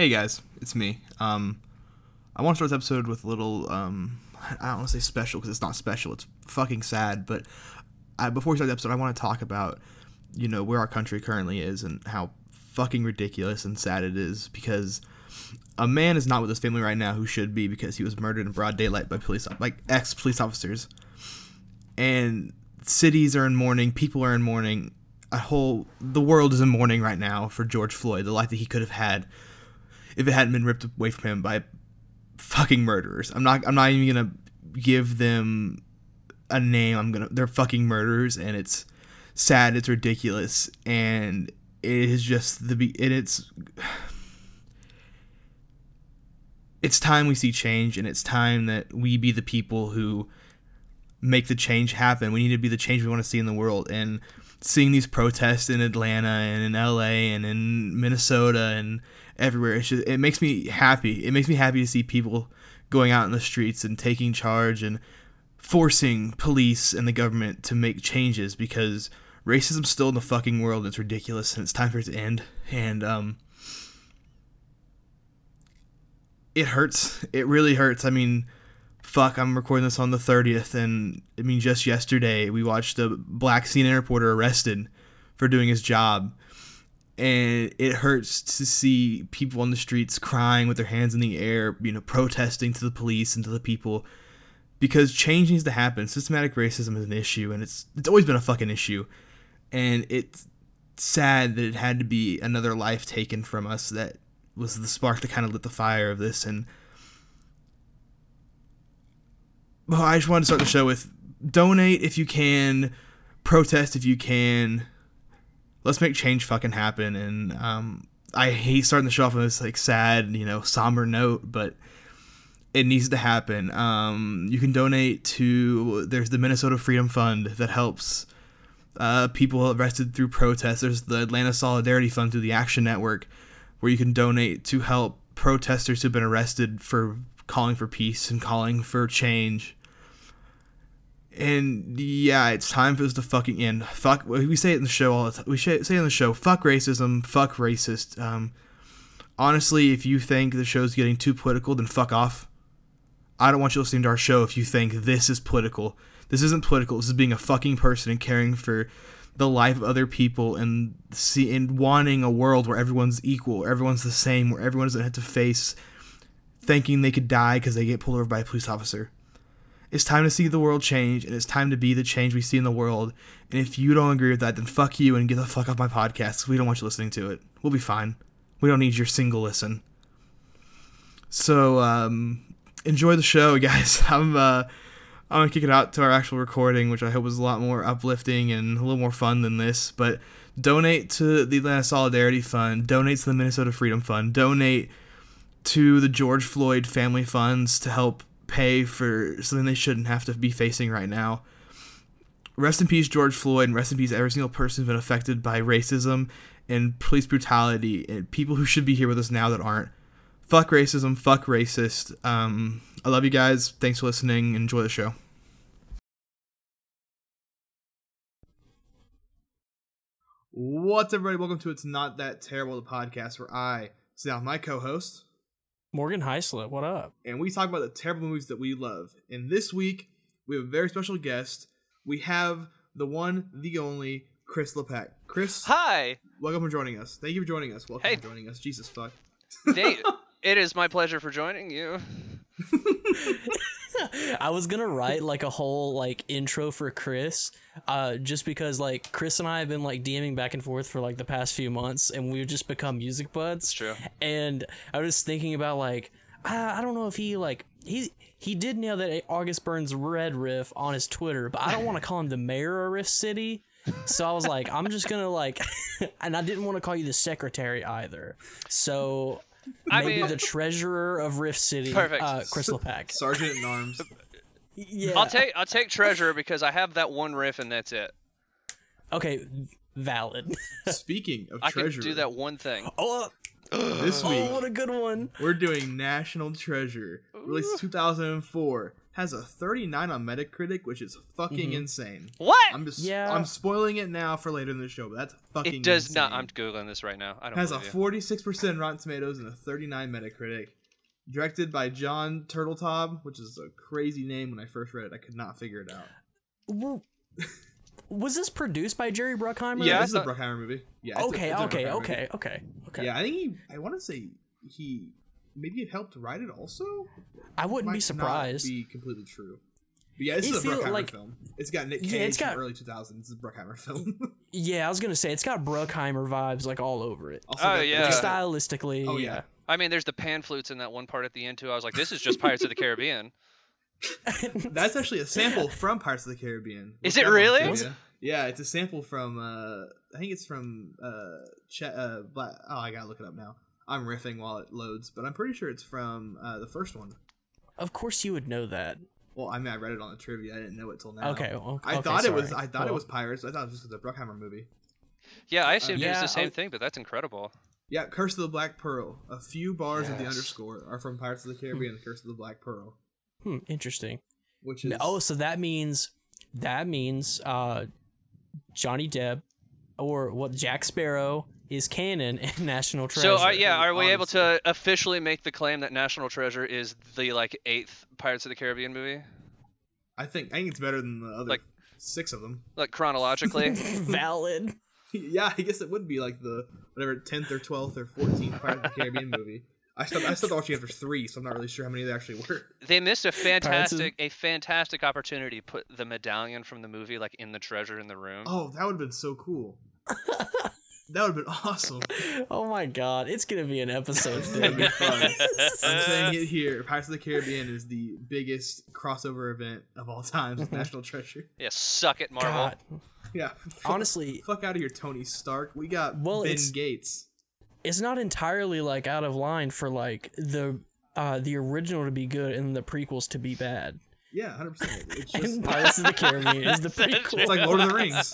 Hey guys, it's me. Um, I want to start this episode with a little. Um, I don't want to say special because it's not special. It's fucking sad. But I, before we start the episode, I want to talk about, you know, where our country currently is and how fucking ridiculous and sad it is because a man is not with his family right now who should be because he was murdered in broad daylight by police, like ex police officers. And cities are in mourning, people are in mourning. A whole the world is in mourning right now for George Floyd, the life that he could have had if it hadn't been ripped away from him by fucking murderers. I'm not I'm not even gonna give them a name. I'm gonna they're fucking murderers and it's sad, it's ridiculous, and it is just the be and it's it's time we see change and it's time that we be the people who make the change happen. We need to be the change we want to see in the world and seeing these protests in Atlanta and in LA and in Minnesota and everywhere. It's just, it makes me happy. It makes me happy to see people going out in the streets and taking charge and forcing police and the government to make changes because racism's still in the fucking world and it's ridiculous and it's time for it to end. And um it hurts. It really hurts. I mean, fuck, I'm recording this on the 30th, and I mean, just yesterday we watched a black CNN reporter arrested for doing his job. And it hurts to see people on the streets crying with their hands in the air, you know, protesting to the police and to the people because change needs to happen. Systematic racism is an issue, and it's it's always been a fucking issue, and it's sad that it had to be another life taken from us that was the spark that kind of lit the fire of this. And well, I just wanted to start the show with donate if you can, protest if you can. Let's make change fucking happen. And um, I hate starting the show off on this like sad, you know, somber note, but it needs to happen. Um, you can donate to there's the Minnesota Freedom Fund that helps uh, people arrested through protests. There's the Atlanta Solidarity Fund through the Action Network, where you can donate to help protesters who've been arrested for calling for peace and calling for change. And yeah, it's time for this to fucking end. Fuck, we say it in the show all the time. We say it in the show, fuck racism, fuck racist. Um, honestly, if you think the show's getting too political, then fuck off. I don't want you listening to our show if you think this is political. This isn't political. This is being a fucking person and caring for the life of other people and see and wanting a world where everyone's equal, where everyone's the same, where everyone doesn't have to face thinking they could die because they get pulled over by a police officer. It's time to see the world change, and it's time to be the change we see in the world. And if you don't agree with that, then fuck you and get the fuck off my podcast. We don't want you listening to it. We'll be fine. We don't need your single listen. So um, enjoy the show, guys. I'm uh, I'm gonna kick it out to our actual recording, which I hope was a lot more uplifting and a little more fun than this. But donate to the Atlanta Solidarity Fund, donate to the Minnesota Freedom Fund, donate to the George Floyd Family Funds to help pay for something they shouldn't have to be facing right now. Rest in peace, George Floyd, and rest in peace, every single person who's been affected by racism and police brutality, and people who should be here with us now that aren't. Fuck racism, fuck racist. Um, I love you guys. Thanks for listening. Enjoy the show. What's everybody? Welcome to It's Not That Terrible, the podcast where I sit down with my co-host Morgan Heislett. What up? and we talk about the terrible movies that we love. And this week we have a very special guest. We have the one, the only Chris Lepac. Chris, Hi. welcome for joining us. Thank you for joining us. Welcome Hey. for joining us. Jesus fuck. Dave, it is my pleasure for joining you. I was gonna write like a whole like intro for Chris, uh, just because like Chris and I have been like DMing back and forth for like the past few months, and we've just become music buds. It's true. And I was thinking about like I, I don't know if he like he he did nail that August Burns Red riff on his Twitter, but I don't want to call him the mayor of Riff City. So I was like, I'm just gonna like, and I didn't want to call you the secretary either. So I maybe mean- the treasurer of Riff City, Perfect. uh, Chris Lepac. Sergeant in arms. Yeah. I'll take I'll take treasurer because I have that one riff and that's it. Okay, valid. Speaking of I treasure, can do that one thing. oh, this week oh, what a good one. we're doing National Treasure, released 2004. Has a 39 on Metacritic, which is fucking Mhm. insane. What? I'm just Yeah. I'm spoiling it now for later in the show, but that's fucking it does not. I'm googling this right now. I don't has a 46% Rotten Tomatoes and a 39 Metacritic. Directed by Jon Turteltaub, which is a crazy name. When I first read it, I could not figure it out. Well, Was this produced by Jerry Bruckheimer? Yeah, this is a Bruckheimer movie. Yeah. Okay, a okay, okay, movie. okay, okay. Yeah, I think he. I want to say he maybe it helped write it also. I wouldn't Might be not surprised. Be completely true. But yeah, this It is a Bruckheimer like- film. It's got Nick Cage Yeah, it's got- from early 2000s. It's a Bruckheimer film. Yeah, I was gonna say it's got Bruckheimer vibes like all over it. also Oh, got- yeah. Like stylistically. Oh yeah. I mean, there's the pan flutes in that one part at the end too. I was like, this is just Pirates of the Caribbean. That's actually a sample from Pirates of the Caribbean. Is it that up on really? trivia. Yeah, it's a sample from. uh I think it's from. uh, Ch- uh Black- Oh, I gotta look it up now. I'm riffing while it loads, but I'm pretty sure it's from uh, the first one. Of course you would know that. Well, I mean, I read it on the trivia. I didn't know it till now. Okay, well, I okay, thought it was. I thought it was Pirates. I thought it was just a Bruckheimer movie. Yeah, I assumed it was the same I- thing, but that's incredible. Yeah, Curse of the Black Pearl. A few bars of the underscore are from Pirates of the Caribbean. The Curse of the Black Pearl, Hmm, interesting. which is Oh, so that means that means uh Johnny Depp or what Jack Sparrow is canon in National Treasure. So uh, yeah, are we able to officially make the claim that National Treasure is the like eighth Pirates of the Caribbean movie, I think. I think it's better than the other Like- six of them. like chronologically? valid. yeah, I guess it would be like the whatever tenth or twelfth or fourteenth Pirates of the Caribbean movie. I stopped. I stopped watching after three, so I'm not really sure how many they actually were. they missed a Pirates of- fantastic, a fantastic opportunity to put the medallion from the movie like in the treasure in the room. Oh, that would have been so cool. That would have been awesome. Oh my god, it's gonna be an episode. That'd be fun. I'm saying it here. Pirates of the Caribbean is the biggest crossover event of all time. with National Treasure. Yeah, suck it, Marvel. God, Yeah. fuck- honestly, fuck out of here, Tony Stark. We got Well, Ben it's- Gates. it's not entirely like out of line for like the uh the original to be good and the prequels to be bad. Yeah, hundred percent. It's just And Pirates of the Caribbean is the prequel. it's like Lord of the Rings.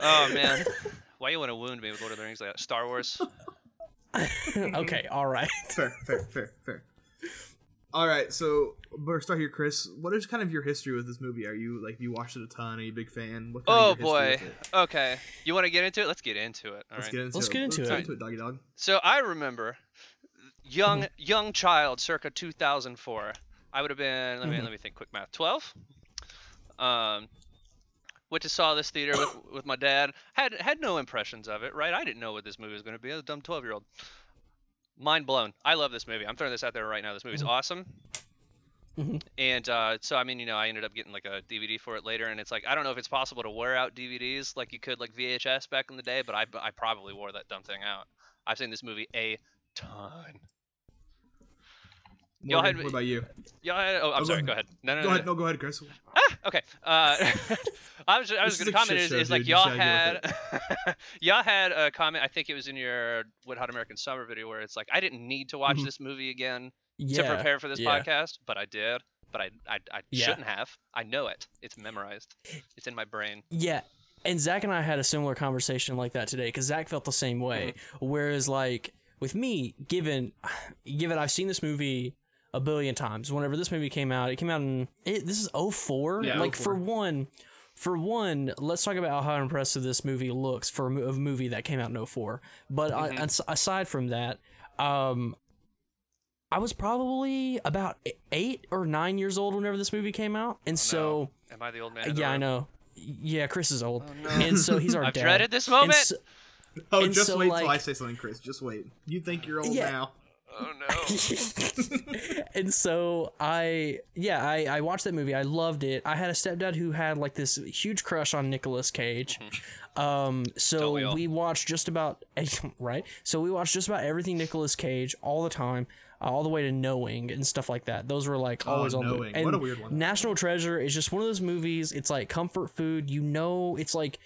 Oh man, why you want to wound me with Lord of the Rings like that? Star Wars. okay, all right. fair, fair, fair, fair. All right, so we're start here, Chris. What is kind of your history with this movie? Are you like you watched it a ton? Are you a big fan? What kind Oh of boy. Okay, you want to get into it? Let's get into it. All Let's right. get into Let's it. get into Let's it. get into it, doggy dog. So I remember, young young child, circa 2004. I would have been. Let me Mhm. let me think. Quick math. 12. Um, went to saw this theater with with my dad. Had had no impressions of it. Right. I didn't know what this movie was going to be. I was a dumb 12 year old. Mind blown. I love this movie. I'm throwing this out there right now. This movie's Mhm. awesome. Mhm. And uh, so I mean, you know, I ended up getting like a DVD for it later, and it's like I don't know if it's possible to wear out DVDs like you could like VHS back in the day, but I I probably wore that dumb thing out. I've seen this movie a ton. Y'all had- what about you? Yeah. I, oh, I'm Oh, go sorry. ahead. Go ahead. No, no, Go no. ahead. No, go ahead, Chris. Ah, okay. Uh, I was I was going to comment is, show, is like. Y'all had y'all had a comment. I think it was in your Wet Hot American Summer video where it's like I didn't need to watch Mhm. this movie again Yeah. to prepare for this yeah. podcast, but I did. But I I, I Yeah. shouldn't have. I know it. It's memorized. It's in my brain. Yeah. And Zach and I had a similar conversation like that today because Zach felt the same way. Whereas, like with me, given given I've seen this movie a billion times. Whenever this movie came out, it came out in it, this is 04. Yeah, like 04. for one, for one, let's talk about how impressive this movie looks for a a movie that came out in 04. But I- Mhm. as- aside from that, um, I was probably about eight or nine years old whenever this movie came out, and Oh, so. no. am I the old man? in the Yeah, I know. Yeah, Chris is old, Oh, no. and so he's our I've dad. dreaded this moment. so- Oh, just so, wait like- till I say something, Chris. Just wait. You think you're old Yeah. now? Oh no. and so I, yeah, I, I watched that movie. I loved it. I had a stepdad who had like this huge crush on Nicolas Cage. Um, so Don't we we watched just about right. So we watched just about everything Nicolas Cage all the time, uh, all the way to Knowing and stuff like that. Those were like Oh, always on. the- Knowing. And What a weird one. National Treasure is just one of those movies. It's like comfort food. You know, it's like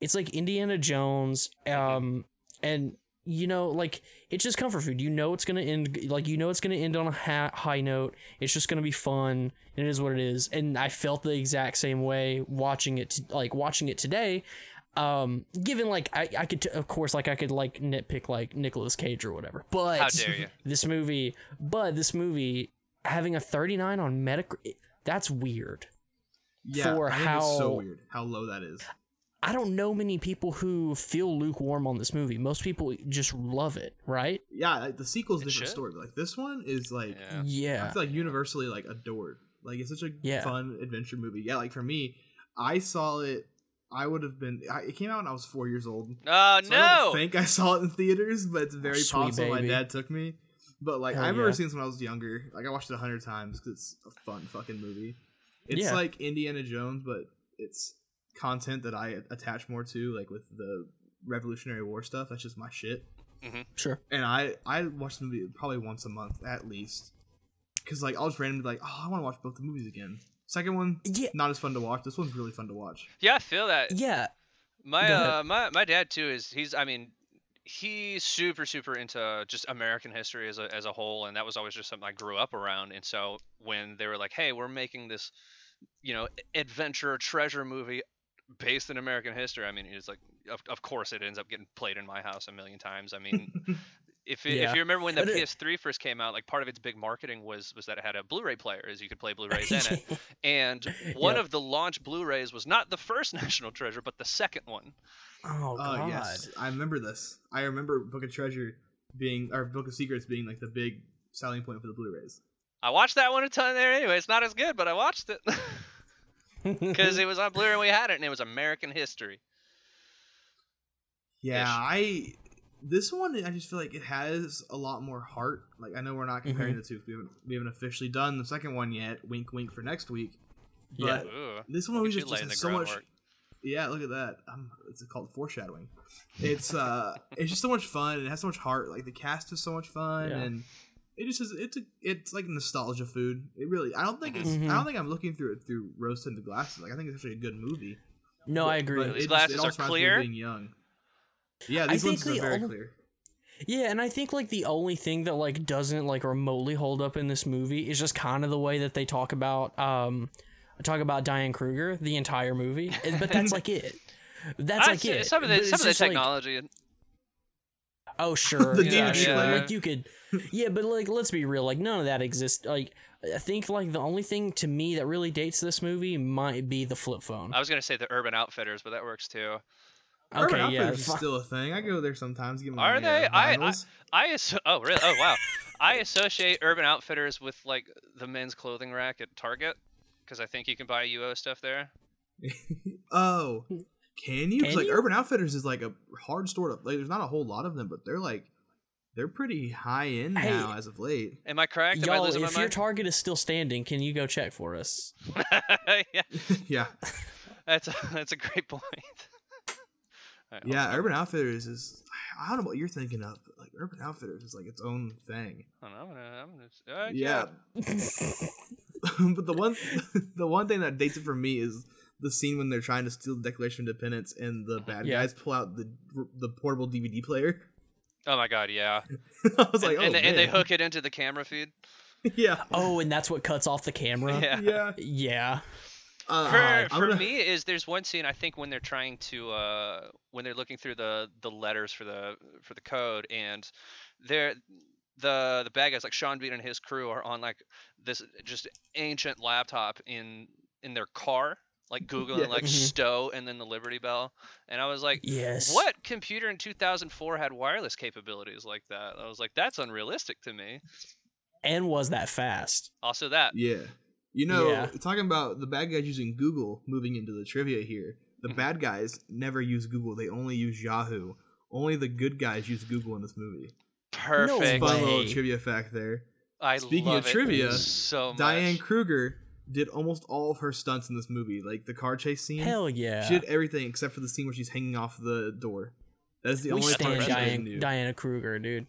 it's like Indiana Jones. Um, and you know, like it's just comfort food. You know, it's gonna end like you know it's gonna end on a ha- high note. It's just gonna be fun. And it is what it is. And I felt the exact same way watching it. T- like watching it today. Um, given like I, I could t- of course like I could like nitpick like Nicolas Cage or whatever, but How dare you? this movie but this movie having a 39 on Metacritic, that's weird. Yeah, for I think it's so weird how low that is. I don't know many people who feel lukewarm on this movie. Most people just love it, right? Yeah, the sequel's a different should. story, but like this one is like Yeah. I feel like universally like adored. Like it's such a Yeah. fun adventure movie. Yeah, like for me, I saw it. I would have been. I, it came out when I was four years old. Oh So I don't no! think I saw it in theaters, but it's very Sweet possible my dad took me. But like Hell I remember yeah. seeing this when I was younger. Like I watched it a hundred times because it's a fun fucking movie. It's Yeah. like Indiana Jones, but it's content that I attach more to, like with the Revolutionary War stuff. That's just my shit. Sure. And I I watch the movie probably once a month at least, because like I'll just randomly be like, oh, I want to watch both the movies again. Second one, Yeah. not as fun to watch. This one's really fun to watch. Yeah, I feel that. Yeah. My uh, my my dad too is he's I mean he's super super into just American history as a as a whole, and that was always just something I grew up around. And so when they were like, "Hey, we're making this, you know, adventure treasure movie based in American history," I mean, it's like, of, of course, it ends up getting played in my house a million times. I mean. If, it, Yeah. if you remember when the But PS3 first came out, like part of its big marketing was was that it had a Blu-ray player, as you could play Blu-rays in it. And one Yeah. of the launch Blu-rays was not the first National Treasure, but the second one. Oh Oh god. yes, I remember this. I remember Book of Treasure being or Book of Secrets being like the big selling point for the Blu-rays. I watched that one a ton there anyway. It's not as good, but I watched it because it was on Blu-ray and we had it, and it was American history. Yeah, I this one I just feel like it has a lot more heart. Like I know we're not comparing Mm-hmm. the two; We haven't we haven't officially done the second one yet. Wink, wink for next week. Yeah. Ooh, this one look was at just, has so much. groundwork. Yeah, look at that. Um, it's called foreshadowing. It's uh, it's just so much fun. and It has so much heart. Like the cast is so much fun, Yeah. and it just is. It's a, it's like nostalgia food. It really. I don't think it's. Mhm. I don't think I'm looking through it through rose tinted glasses. Like I think it's actually a good movie. no, I agree. But These it just- glasses it are also reminds clear? Being young. Yeah, I these think ones are the very only- clear. Yeah, and I think like the only thing that like doesn't like remotely hold up in this movie is just kind of the way that they talk about um talk about Diane Kruger the entire movie. But that's like it. That's I like see- it. Some of the But some of the just, like, technology. Oh sure. The yeah, DVD sure. player. Like you could Yeah, but like let's be real, like none of that exists. Like I think like the only thing to me that really dates this movie might be the flip phone. I was gonna say the Urban Outfitters, but that works too. Urban Okay, yeah. Outfitters is still a thing. I go there sometimes. Get my, Are they? Uh, I- I- I asso- oh really? Oh wow. I associate Urban Outfitters with like the men's clothing rack at Target because I think you can buy UO stuff there. oh, can you? Can like you? Urban Outfitters is like a hard store. To, like, there's not a whole lot of them, but they're like they're pretty high end Hey. now as of late. Am I correct? Am I Y'all, losing if my your mind? target is still standing, can you go check for us? yeah, yeah, that's a, that's a great point. Alright, hold yeah. Urban Outfitters is. I don't know what you're thinking of, but like Urban Outfitters is like its own thing. Hold on, I'm gonna, I'm gonna, uh, Yeah. but the one, the one thing that dates it for me is the scene when they're trying to steal the Declaration of Independence and the bad Yeah. guys pull out the the portable DVD player. Oh my god, yeah. I was like, and, oh and, they, and they hook it into the camera feed. yeah, Oh, and that's what cuts off the camera. Yeah. yeah. Yeah. Uh, For, for gonna- me is there's one scene I think when they're trying to uh when they're looking through the the letters for the for the code and they're the the bad guys like Sean Bean and his crew are on like this just ancient laptop in in their car like googling Yeah. like Mhm. stow and then the Liberty Bell and I was like Yes. what computer in 2004 had wireless capabilities like that I was like that's unrealistic to me And was that fast? also that Yeah. You know, Yeah. talking about the bad guys using Google, moving into the trivia here, the Mhm. bad guys never use Google. They only use Yahoo. Only the good guys use Google in this movie. perfect Fun little trivia fact there. I Speaking love of it trivia, so much Diane Kruger did almost all of her stunts in this movie, like the car chase scene. Hell yeah. She did everything except for the scene where she's hanging off the door. That's the we only part stand she Diane, do. Diana Kruger, dude.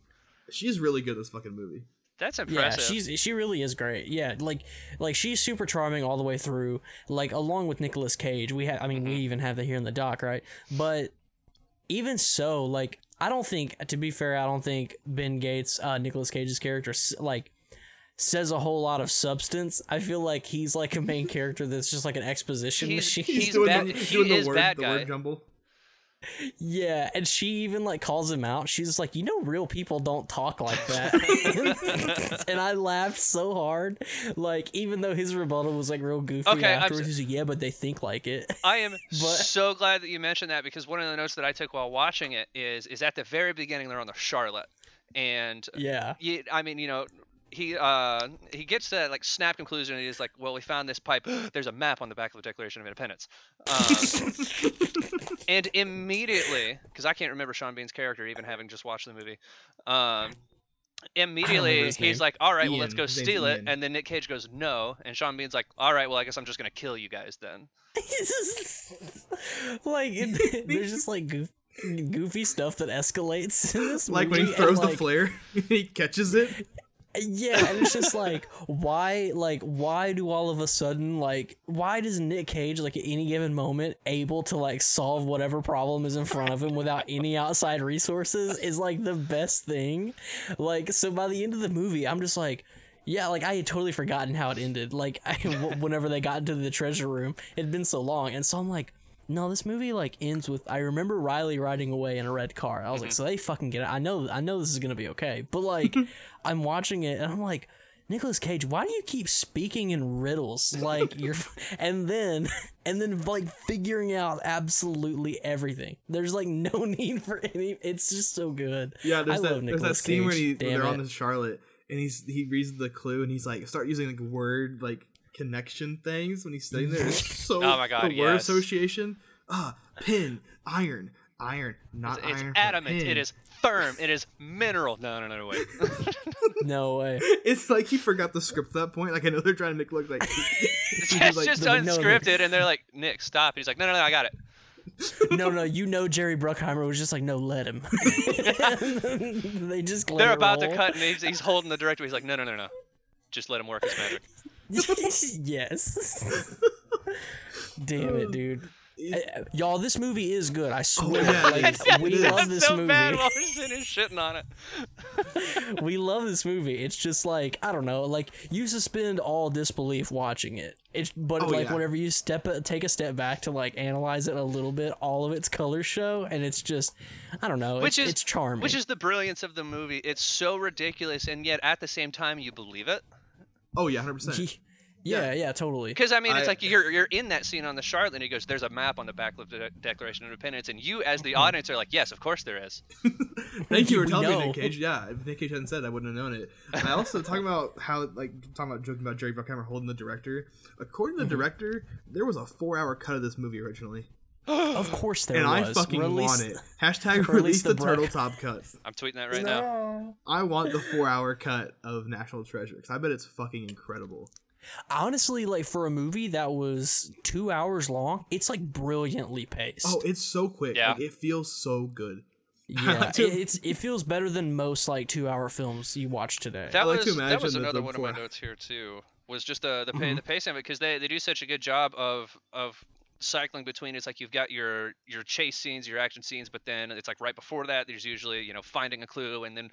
She's really good in this fucking movie. that's impressive. Yeah, impressive she's she really is great. Yeah, like like she's super charming all the way through. Like along with Nicolas Cage, we have. I mean, we even have that here in the doc, right? But even so, like I don't think. To be fair, I don't think Ben Gates, uh, Nicolas Cage's character, like says a whole lot of substance. I feel like he's like a main character that's just like an exposition He's- machine. He's doing bad- the, he doing the is word, bad the word jumble. Yeah, and she even like calls him out. She's like, you know, real people don't talk like that. and I laughed so hard. Like, even though his rebuttal was like real goofy Okay, I'm afterwards, s- he's like, yeah, but they think like it. I am But- so glad that you mentioned that because one of the notes that I took while watching it is is at the very beginning they're on the Charlotte, and yeah. yeah, I mean you know he uh he gets to that like snap conclusion and he's like well we found this pipe there's a map on the back of the Declaration of Independence, um, and immediately because I can't remember Sean Bean's character even having just watched the movie, um. Immediately, he's name. like, "All right, well, let's go steal it." Ian. And then Nick Cage goes, "No," and Sean Bean's like, "All right, well, I guess I'm just gonna kill you guys then." like, there's just like goof, goofy stuff that escalates in this Like when he throws and, the like, flare, he catches it. Yeah, and it's just like why like why do all of a sudden like why does Nick Cage like at any given moment able to like solve whatever problem is in front of him without any outside resources is like the best thing. Like so by the end of the movie I'm just like yeah, like I had totally forgotten how it ended. Like I, whenever they got into the treasure room, it had been so long, and so I'm like, no, this movie like ends with I remember Riley riding away in a red car. I was like, mm-hmm. so they fucking get it. I know, I know this is gonna be okay. But like, I'm watching it and I'm like, Nicolas Cage, why do you keep speaking in riddles? Like you're, and then and then like figuring out absolutely everything. There's like no need for any. It's just so good. Yeah, there's I that love there's that scene where, Cage, he, where they're on it. the Charlotte and he's he reads the clue and he's like start using like word like connection things when he's studying there. It's so Oh my God, the word yes. association. Ah, pin, iron, iron, not It's, it's iron. but adamant. Pin. is firm. It is mineral. No, no, no, no, wait. No way. It's like he forgot the script at that point. Like I know they're trying to make it look like it's was like, just "No, no, no." unscripted, and they're like, Nick, stop. And he's like, no, no, no, I got it. No, no, you know Jerry Bruckheimer was just like, no, let him. they just they're it about to cut, and he's, he's holding the director. He's like, no, no, no, no. Just let him work his magic. yes. Damn it, dude. Uh, Y'all, this movie is good. I swear. yeah, like, it is. we It is. love I'm this so movie. bad while he's sitting and shitting on it. we love this movie. It's just like I don't know, like you suspend all disbelief watching it. It's but Oh, like yeah. whenever you step take a step back to like analyze it a little bit, all of its colors show, and it's just I don't know. Which it's, is it's charming. Which is the brilliance of the movie. It's so ridiculous, and yet at the same time, you believe it. Oh yeah, hundred percent. yeah, yeah, totally. Because I mean, it's I- like you're you're in that scene on the Charlotte, and he goes, "There's a map on the back of the De- Declaration of Independence," and you, as the audience, are like, "Yes, of course there is." Thank you for We telling me, know. Nick Cage. Yeah, if Nick Cage hadn't said, it, I wouldn't have known it. I also talking about how, like, talking about joking about Jerry Bruckheimer holding the director. According Mm-hmm. to the director, there was a four-hour cut of this movie originally, Of course there and I fucking Release- want it. Hashtag release release the the, Turteltaub cut. I'm tweeting that right now. I want the four-hour cut of National Treasure because I bet it's fucking incredible. Honestly, like for a movie that was two hours long, it's like brilliantly paced. Oh, it's so quick. Yeah. Like, it feels so good. yeah, it, it's it feels better than most like two hour films you watch today. That like was to that was another one of my notes here too. Was just uh, the Mm-hmm. the pacing of it because they, they do such a good job of of cycling between. It's like you've got your your chase scenes, your action scenes, but then it's like right before that, there's usually you know finding a clue and then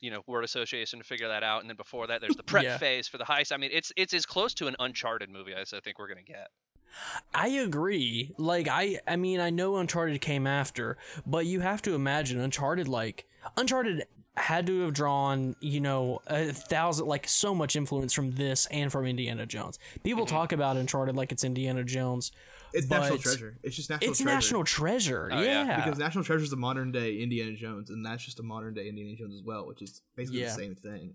you know word association to figure that out, and then before that, there's the prep Yeah. phase for the heist. I mean, it's it's as close to an Uncharted movie as I think we're gonna get. I agree. Like I I mean I know Uncharted came after, but you have to imagine Uncharted like Uncharted had to have drawn, you know, a thousand like so much influence from this and from Indiana Jones. People Mm-hmm. talk about Uncharted like it's Indiana Jones. It's National Treasure. It's just National Treasure. it's Treasure. national treasure. Oh, yeah. yeah. because National Treasure is a modern day Indiana Jones, and that's just a modern day Indiana Jones as well, which is basically Yeah. the same thing.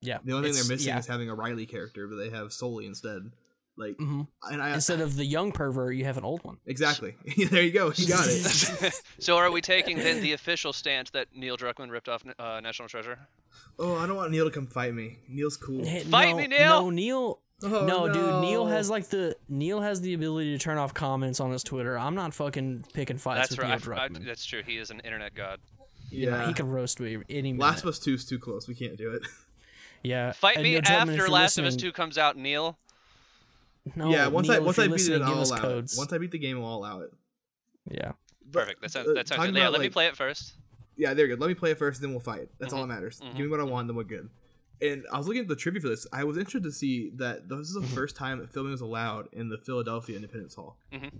yeah. The only thing they're missing yeah. is having a Riley character, but they have Sully instead. Like, Mhm. and I Instead of the young pervert, you have an old one. exactly. there you go. You got it. so are we taking then the official stance that Neil Druckmann ripped off uh, National Treasure? oh, I don't want Neil to come fight me. Neil's cool. Hey, Fight no, me, Neil! No, Neil. Oh, no, dude. Neil has like the Neil has the ability to turn off comments on his Twitter. I'm not fucking picking fights That's with right. Neil I- I- Druckmann. that's true. He is an internet god. Yeah. he can roast me any minute. Last of Us 2 is too close. We can't do it. yeah. Fight and me Neil after you're Last of Us 2 comes out, Neil. No, yeah, once I Neil, if once I beat it, listening, give I'll allow codes. it. Once I beat the game, I'll allow it. yeah. Perfect. That sounds uh, that sounds talking good. Yeah, about, let me play it first. Yeah, there you go. Let me play it first, then we'll fight. That's all that matters. mhm, Give me what I want, then we're good. And I was looking at the trivia for this. I was interested to see that this is the Mhm. first time that filming was allowed in the Philadelphia Independence Hall. Mhm.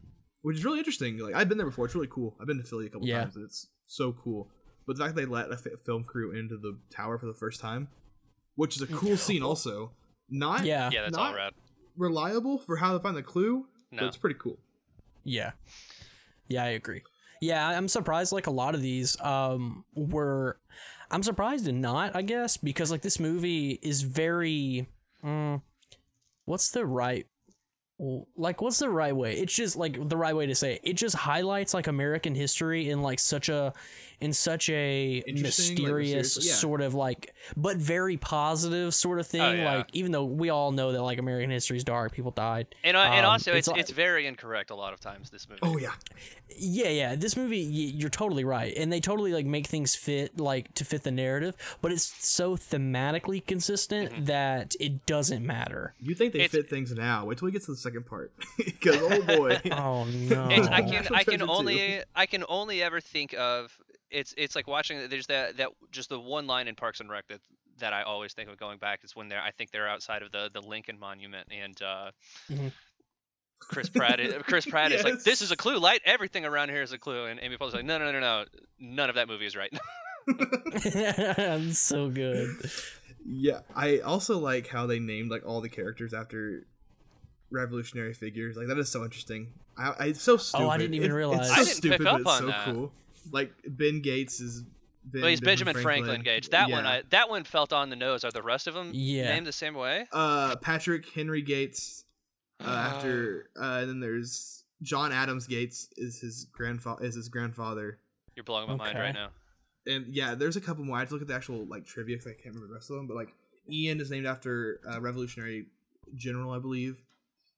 which is really interesting. Like I've been there before. It's really cool. I've been to Philly a couple Yeah. times, and it's so cool. But the fact that they let a film crew into the tower for the first time, which is a cool scene, also not Yeah. Yeah, that's not all rad. reliable for how to find the clue, but No. it's pretty cool. Yeah. Yeah, I agree. Yeah, I'm surprised like a lot of these um were I'm surprised and not, I guess, because like this movie is very mm, what's the right like what's the right way it's just like the right way to say it. it just highlights like american history in like such a in such a Interesting, like, mysterious mysterious- yeah. sort of like but very positive sort of thing Oh, yeah. like even though we all know that like american history is dark people died And, uh, and Um, also, it's it's it's, very incorrect a lot of times. This movie. Oh yeah, Yeah, yeah. This movie, you're totally right, and they totally like make things fit like to fit the narrative, but it's so thematically consistent Mm-hmm. that it doesn't matter. you think they It's- fit things now? Wait till we get to the second part, because oh boy, Oh no! It's, I can I can Treasure only I can only ever think of it's it's like watching there's that that just the one line in Parks and Rec that that I always think of going back is when they're I think they're outside of the the Lincoln Monument and uh, Mhm. Chris Pratt is, Chris Pratt is like this is a clue light everything around here is a clue and Amy Poehler's like no no no no no none of that movie is right so good. yeah. I also like how they named like all the characters after revolutionary figures. Like that is so interesting. I, I it's so stupid. Oh, I didn't even It's- realize. It's I so didn't stupid, pick but up it's on so that. cool. Like Ben Gates is. Ben, but he's Benjamin Franklin, Gates. that one I that one felt on the nose are the rest of them Yeah. named the same way uh Patrick Henry Gates uh, after uh and then there's John Adams Gates is his grandfather is his grandfather you're blowing my mind right now and yeah there's a couple more I have to look at the actual like trivia because I can't remember the rest of them but like Ian is named after a revolutionary general I believe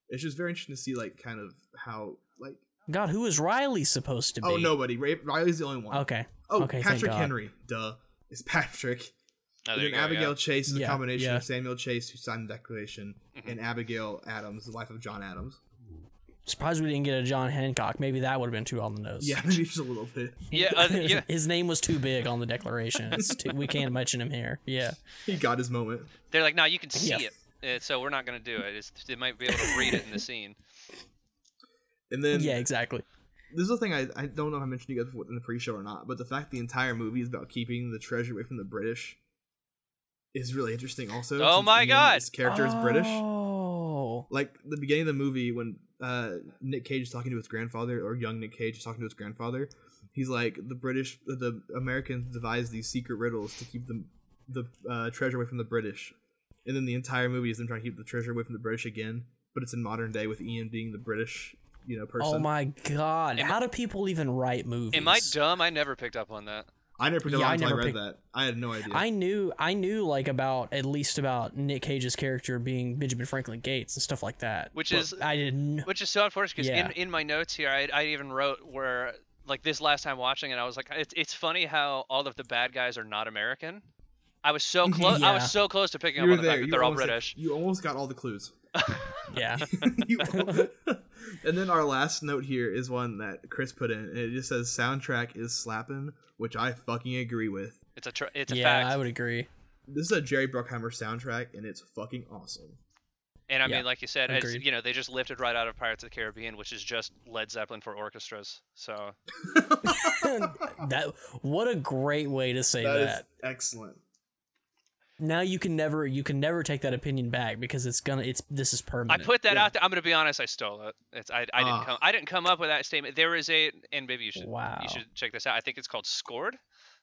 it's just very interesting to see like kind of how like God, who is Riley supposed to be? oh nobody Ray, Riley's the only one. Okay. oh okay, Patrick Henry duh it's Patrick oh, and there then you go, Abigail yeah. Chase is a combination yeah. of Samuel Chase who signed the Declaration Mhm. and Abigail Adams the wife of John Adams Surprised we didn't get a John Hancock. Maybe that would have been too on the nose. yeah maybe just a little bit yeah uh, yeah His name was too big on the declaration. It's too, we can't mention him here. Yeah. he got his moment They're like, no, you can see Yeah. it, so we're not gonna do it. It's, they might be able to read it in the scene. and then yeah, exactly. this is the thing I, I don't know if I mentioned to you guys before in the pre-show or not, but the fact the entire movie is about keeping the treasure away from the British is really interesting. Also, Oh my Ian, God. his character is British. Oh. Like the beginning of the movie when uh, Nick Cage is talking to his grandfather, or young Nick Cage is talking to his grandfather. He's like the British, the Americans devised these secret riddles to keep the the uh, treasure away from the British, and then the entire movie is them trying to keep the treasure away from the British again. But it's in modern day with Ian being the British, you know, person. Oh my god! Am How do people even write movies? Am I dumb? I never picked up on that. I never picked up Yeah, on I until I never read picked- that. I had no idea. I knew I knew like about at least about Nick Cage's character being Benjamin Franklin Gates and stuff like that. Which is- I didn't. Which is so unfortunate because Yeah. in, in my notes here, I, I even wrote where like this last time watching it, I was like, it's, it's funny how all of the bad guys are not American. I was so close. I was so close to picking you up were on the fact that You they're all almost- British. You almost got all the clues. Yeah. You- and then our last note here is one that Chris put in. And it just says soundtrack is slapping, which I fucking agree with. It's a tr- it's a fact. yeah, fact. I would agree. This is a Jerry Bruckheimer soundtrack, and it's fucking awesome. And I Yeah, mean, like you said, it's, you know, they just lifted right out of Pirates of the Caribbean, which is just Led Zeppelin for orchestras. So that what a great way to say that is that. excellent. Now you can never you can never take that opinion back because it's gonna it's this is permanent. I put that Yeah. out there. I'm gonna be honest. I stole it. It's I, I didn't Ah. come I didn't come up with that statement. There is a and maybe you should Wow. you should check this out. I think it's called Scored.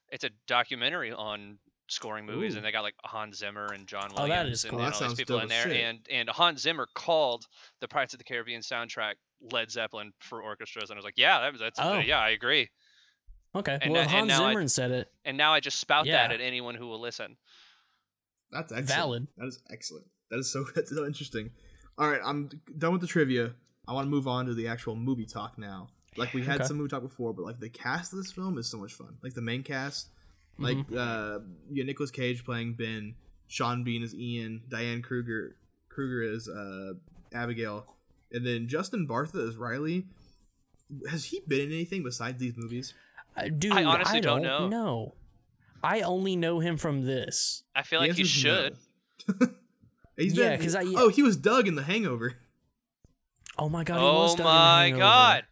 It's a documentary on scoring movies, Ooh. and they got like Hans Zimmer and John Oh, Williams that is and, cool. and That all these people in there. shit. And and Hans Zimmer called the Pirates of the Caribbean soundtrack Led Zeppelin for orchestras, and I was like, yeah, that, was- that's Oh. yeah, I agree. okay. and well, now- Hans now I- Zimmer said it. And now I just spout that at anyone who will listen. That's excellent. Valid. That is excellent. That is so that's so interesting. All right, I'm done with the trivia. I want to move on to the actual movie talk now. Like we had Okay. some movie talk before, but like the cast of this film is so much fun. Like the main cast, like Mm-hmm. uh, you got Nicolas Cage playing Ben, Sean Bean as Ian, Diane Kruger Kruger as uh, Abigail, and then Justin Bartha as Riley. Has he been in anything besides these movies? Uh, Dude, I honestly don't don't know. know. I only know him from this. I feel like you answer's should. no. He's Yeah, been- 'cause I- oh he was Doug in The Hangover. Oh my god! He Oh was Doug in The my god!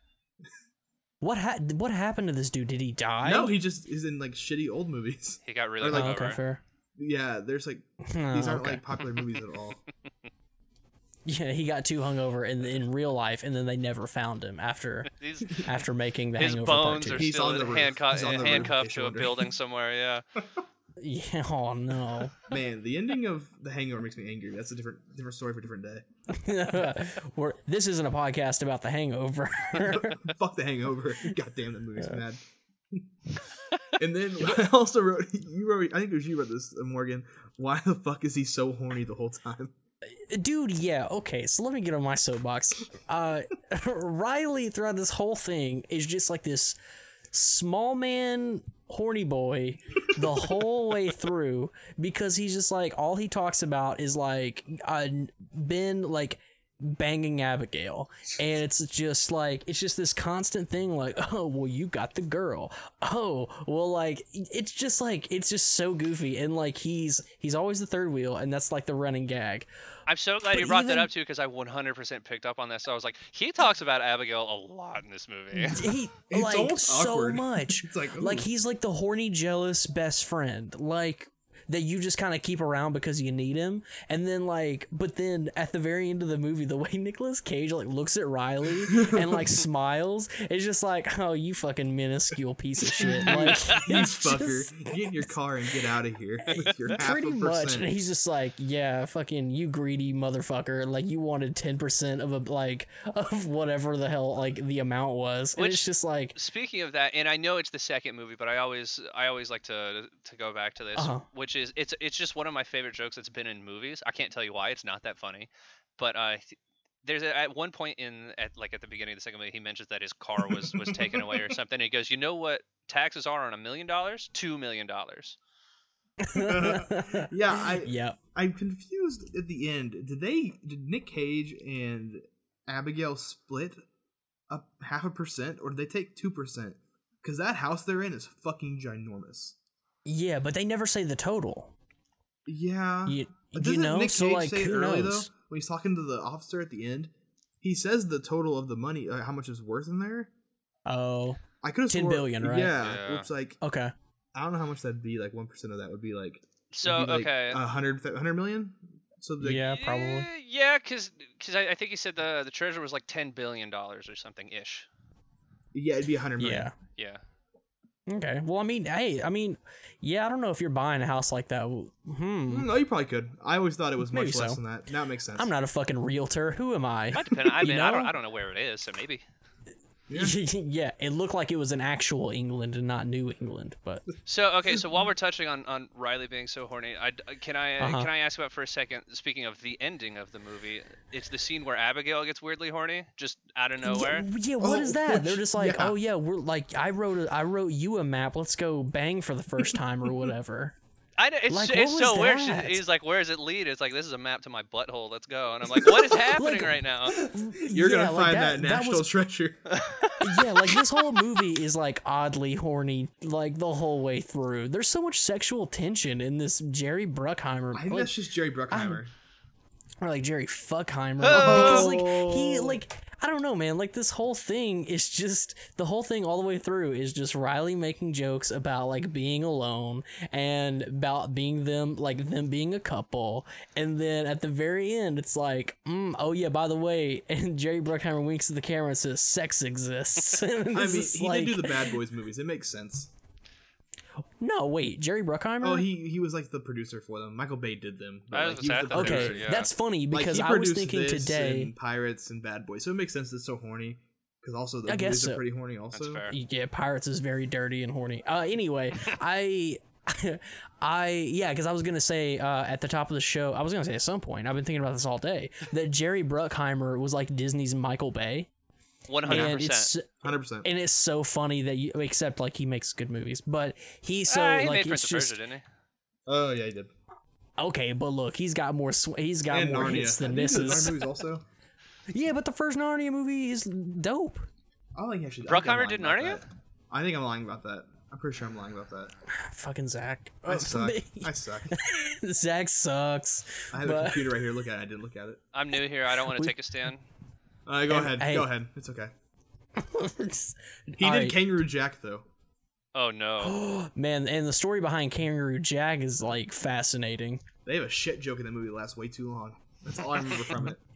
What ha- what happened to this dude? Did he die? No, he just is in like shitty old movies. He got really Or, like- Oh, okay, fair. Yeah, there's like these Oh, aren't okay. like popular movies at all. Yeah, he got too hungover in in real life, and then they never found him after These, after making the his Hangover Part bones Two. are He's still on the roof. handcuffed, He's on the roof, in handcuffed to a wondering. building somewhere. Yeah. Yeah, oh no. Man, the ending of The Hangover makes me angry. That's a different different story for a different day. We're, this isn't a podcast about the Hangover. Fuck The Hangover. God damn, that movie's mad. and then I also wrote you wrote I think it was you wrote this Morgan. Why the fuck is he so horny the whole time? Dude, yeah, okay, so let me get on my soapbox. Uh, Riley, throughout this whole thing, is just like this small man horny boy the whole way through because he's just like, all he talks about is like, uh, Ben, like, banging Abigail. And it's just like, it's just this constant thing like, oh, well, you got the girl. Oh, well, like, it's just like, it's just so goofy. And like, he's, he's always the third wheel, and that's like the running gag. I'm so glad But you brought that up too, because I 100% picked up on this. So I was like, he talks about Abigail a lot in this movie. he It's like so awkward. much It's like, like he's like the horny jealous best friend like that you just kind of keep around because you need him and then like but then at the very end of the movie the way Nicolas Cage like looks at Riley and like smiles it's just like oh you fucking minuscule piece of shit like You fucker. just- Get in your car and get out of here with your half Pretty a much, percent. and he's just like, "Yeah, fucking you greedy motherfucker! Like you wanted ten percent of a like of whatever the hell like the amount was." And Which- it's just like, Speaking of that, and I know it's the second movie, but I always I always like to to go back to this, Uh-huh. which is it's it's just one of my favorite jokes that's been in movies. I can't tell you why it's not that funny, but uh, there's a, at one point in at like at the beginning of the second movie, he mentions that his car was was taken away or something. He goes, "You know what taxes are on a million dollars? Two million dollars." yeah, I yeah. I'm confused at the end. Did they did Nick Cage and Abigail split a half a percent or did they take two percent? Because that house they're in is fucking ginormous. Yeah, but they never say the total. Yeah. You, But you doesn't know, Nick so Cage like, say it who early knows? though when he's talking to the officer at the end? He says the total of the money, uh, how much is worth in there. Oh, I could have 10 billion, right? Yeah, Yeah. which like okay. I don't know how much that'd be. Like one percent of that would be like So be, like, okay, a hundred hundred million. So like, yeah, probably. Yeah, because I, I think he said the the treasure was like ten billion dollars or something ish. yeah, it'd be a hundred million. Yeah. Yeah. Okay. Well, I mean, hey, I mean, yeah, I don't know if you're buying a house like that. Hmm. Mm, No, you probably could. I always thought it was Maybe much less than that. Now it makes sense. I'm not a fucking realtor. Who am I? Might depend. I mean, I don't? I don't know where it is, so maybe. Yeah. yeah, it looked like it was an actual England and not New England, but So okay, so while we're touching on, on Riley being so horny, I can I uh Uh-huh. can I ask about for a second? Speaking of the ending of the movie, it's the scene where Abigail gets weirdly horny, just out of nowhere. Yeah, yeah, what is Oh, that? They're just like, yeah. oh yeah, we're like, I wrote, a, I wrote you a map. Let's go bang for the first time or whatever. I know, it's Like, it's so was weird. She- He's like, "Where does it lead?" It's like this is a map to my butthole. Let's go. And I'm like, "What is happening Like- right now?" You're Yeah, gonna like find that, national was- treasure. yeah, like this whole movie is like oddly horny, like the whole way through. There's so much sexual tension in this Jerry Bruckheimer, I think like, that's just Jerry Bruckheimer. Or like Jerry Fuckheimer, Oh. because like he like I don't know, man. Like this whole thing is just the whole thing all the way through is just Riley making jokes about like being alone and about being them like them being a couple, and then at the very end it's like, mm, oh yeah, by the way, and Jerry Bruckheimer winks at the camera and says, "Sex exists." I mean, he like- did do the Bad Boys movies. It makes sense. No, wait, Jerry Bruckheimer. Oh, he he was like the producer for them. Michael Bay did them. but, I like, was he say, the I thought okay, were- yeah. that's funny Like, because he I was thinking this today. and Pirates and Bad Boys, so it makes sense it's so horny. Because also the I movies so. are pretty horny. Also, fair. Yeah, Pirates is very dirty and horny. Uh, anyway, I, I yeah, because I was gonna say uh, at the top of the show, I was gonna say at some point, I've been thinking about this all day, that Jerry Bruckheimer was like Disney's Michael Bay, One hundred and it's percent. hundred percent. and it's so funny that you except like he makes good movies, but he so Ah, he like made Prince it's of just Persia, didn't he? Oh yeah, he did. okay, but look, he's got more sw- he's got and more Narnia. hits than I think misses. Movies also. Yeah, but the first Narnia movie is dope. I think actually. I think Bruckheimer did about Narnia? that. I think I'm lying about that. I'm pretty sure I'm lying about that. Fucking Zach. I suck. I suck. Zach sucks. I have a computer right here. Look at it. I didn't look at it. I'm new here. I don't want to take a stand. Uh, go And- ahead. hey. Go ahead. It's okay. He All did right. Kangaroo Jack though. Oh no. Man, and the story behind Kangaroo Jack is like fascinating. They have a shit joke in that movie that lasts way too long. That's all I remember from it.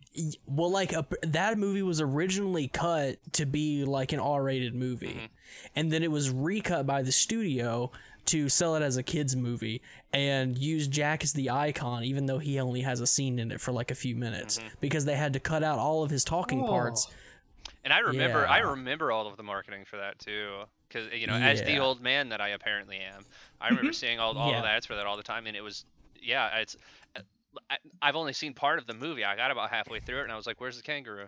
Well, like a, that movie was originally cut to be like an R-rated movie, and then it was recut by the studio to sell it as a kids movie and use Jack as the icon, even though he only has a scene in it for like a few minutes mm-hmm. because they had to cut out all of his talking oh. parts. And I remember, I remember all of the marketing for that too, because you know, as the old man that I apparently am, I mm-hmm. remember seeing all, all Yeah. of the ads for that all the time, and it was, yeah, it's. I, I've only seen part of the movie. I got about halfway through it, and I was like, "Where's the kangaroo?"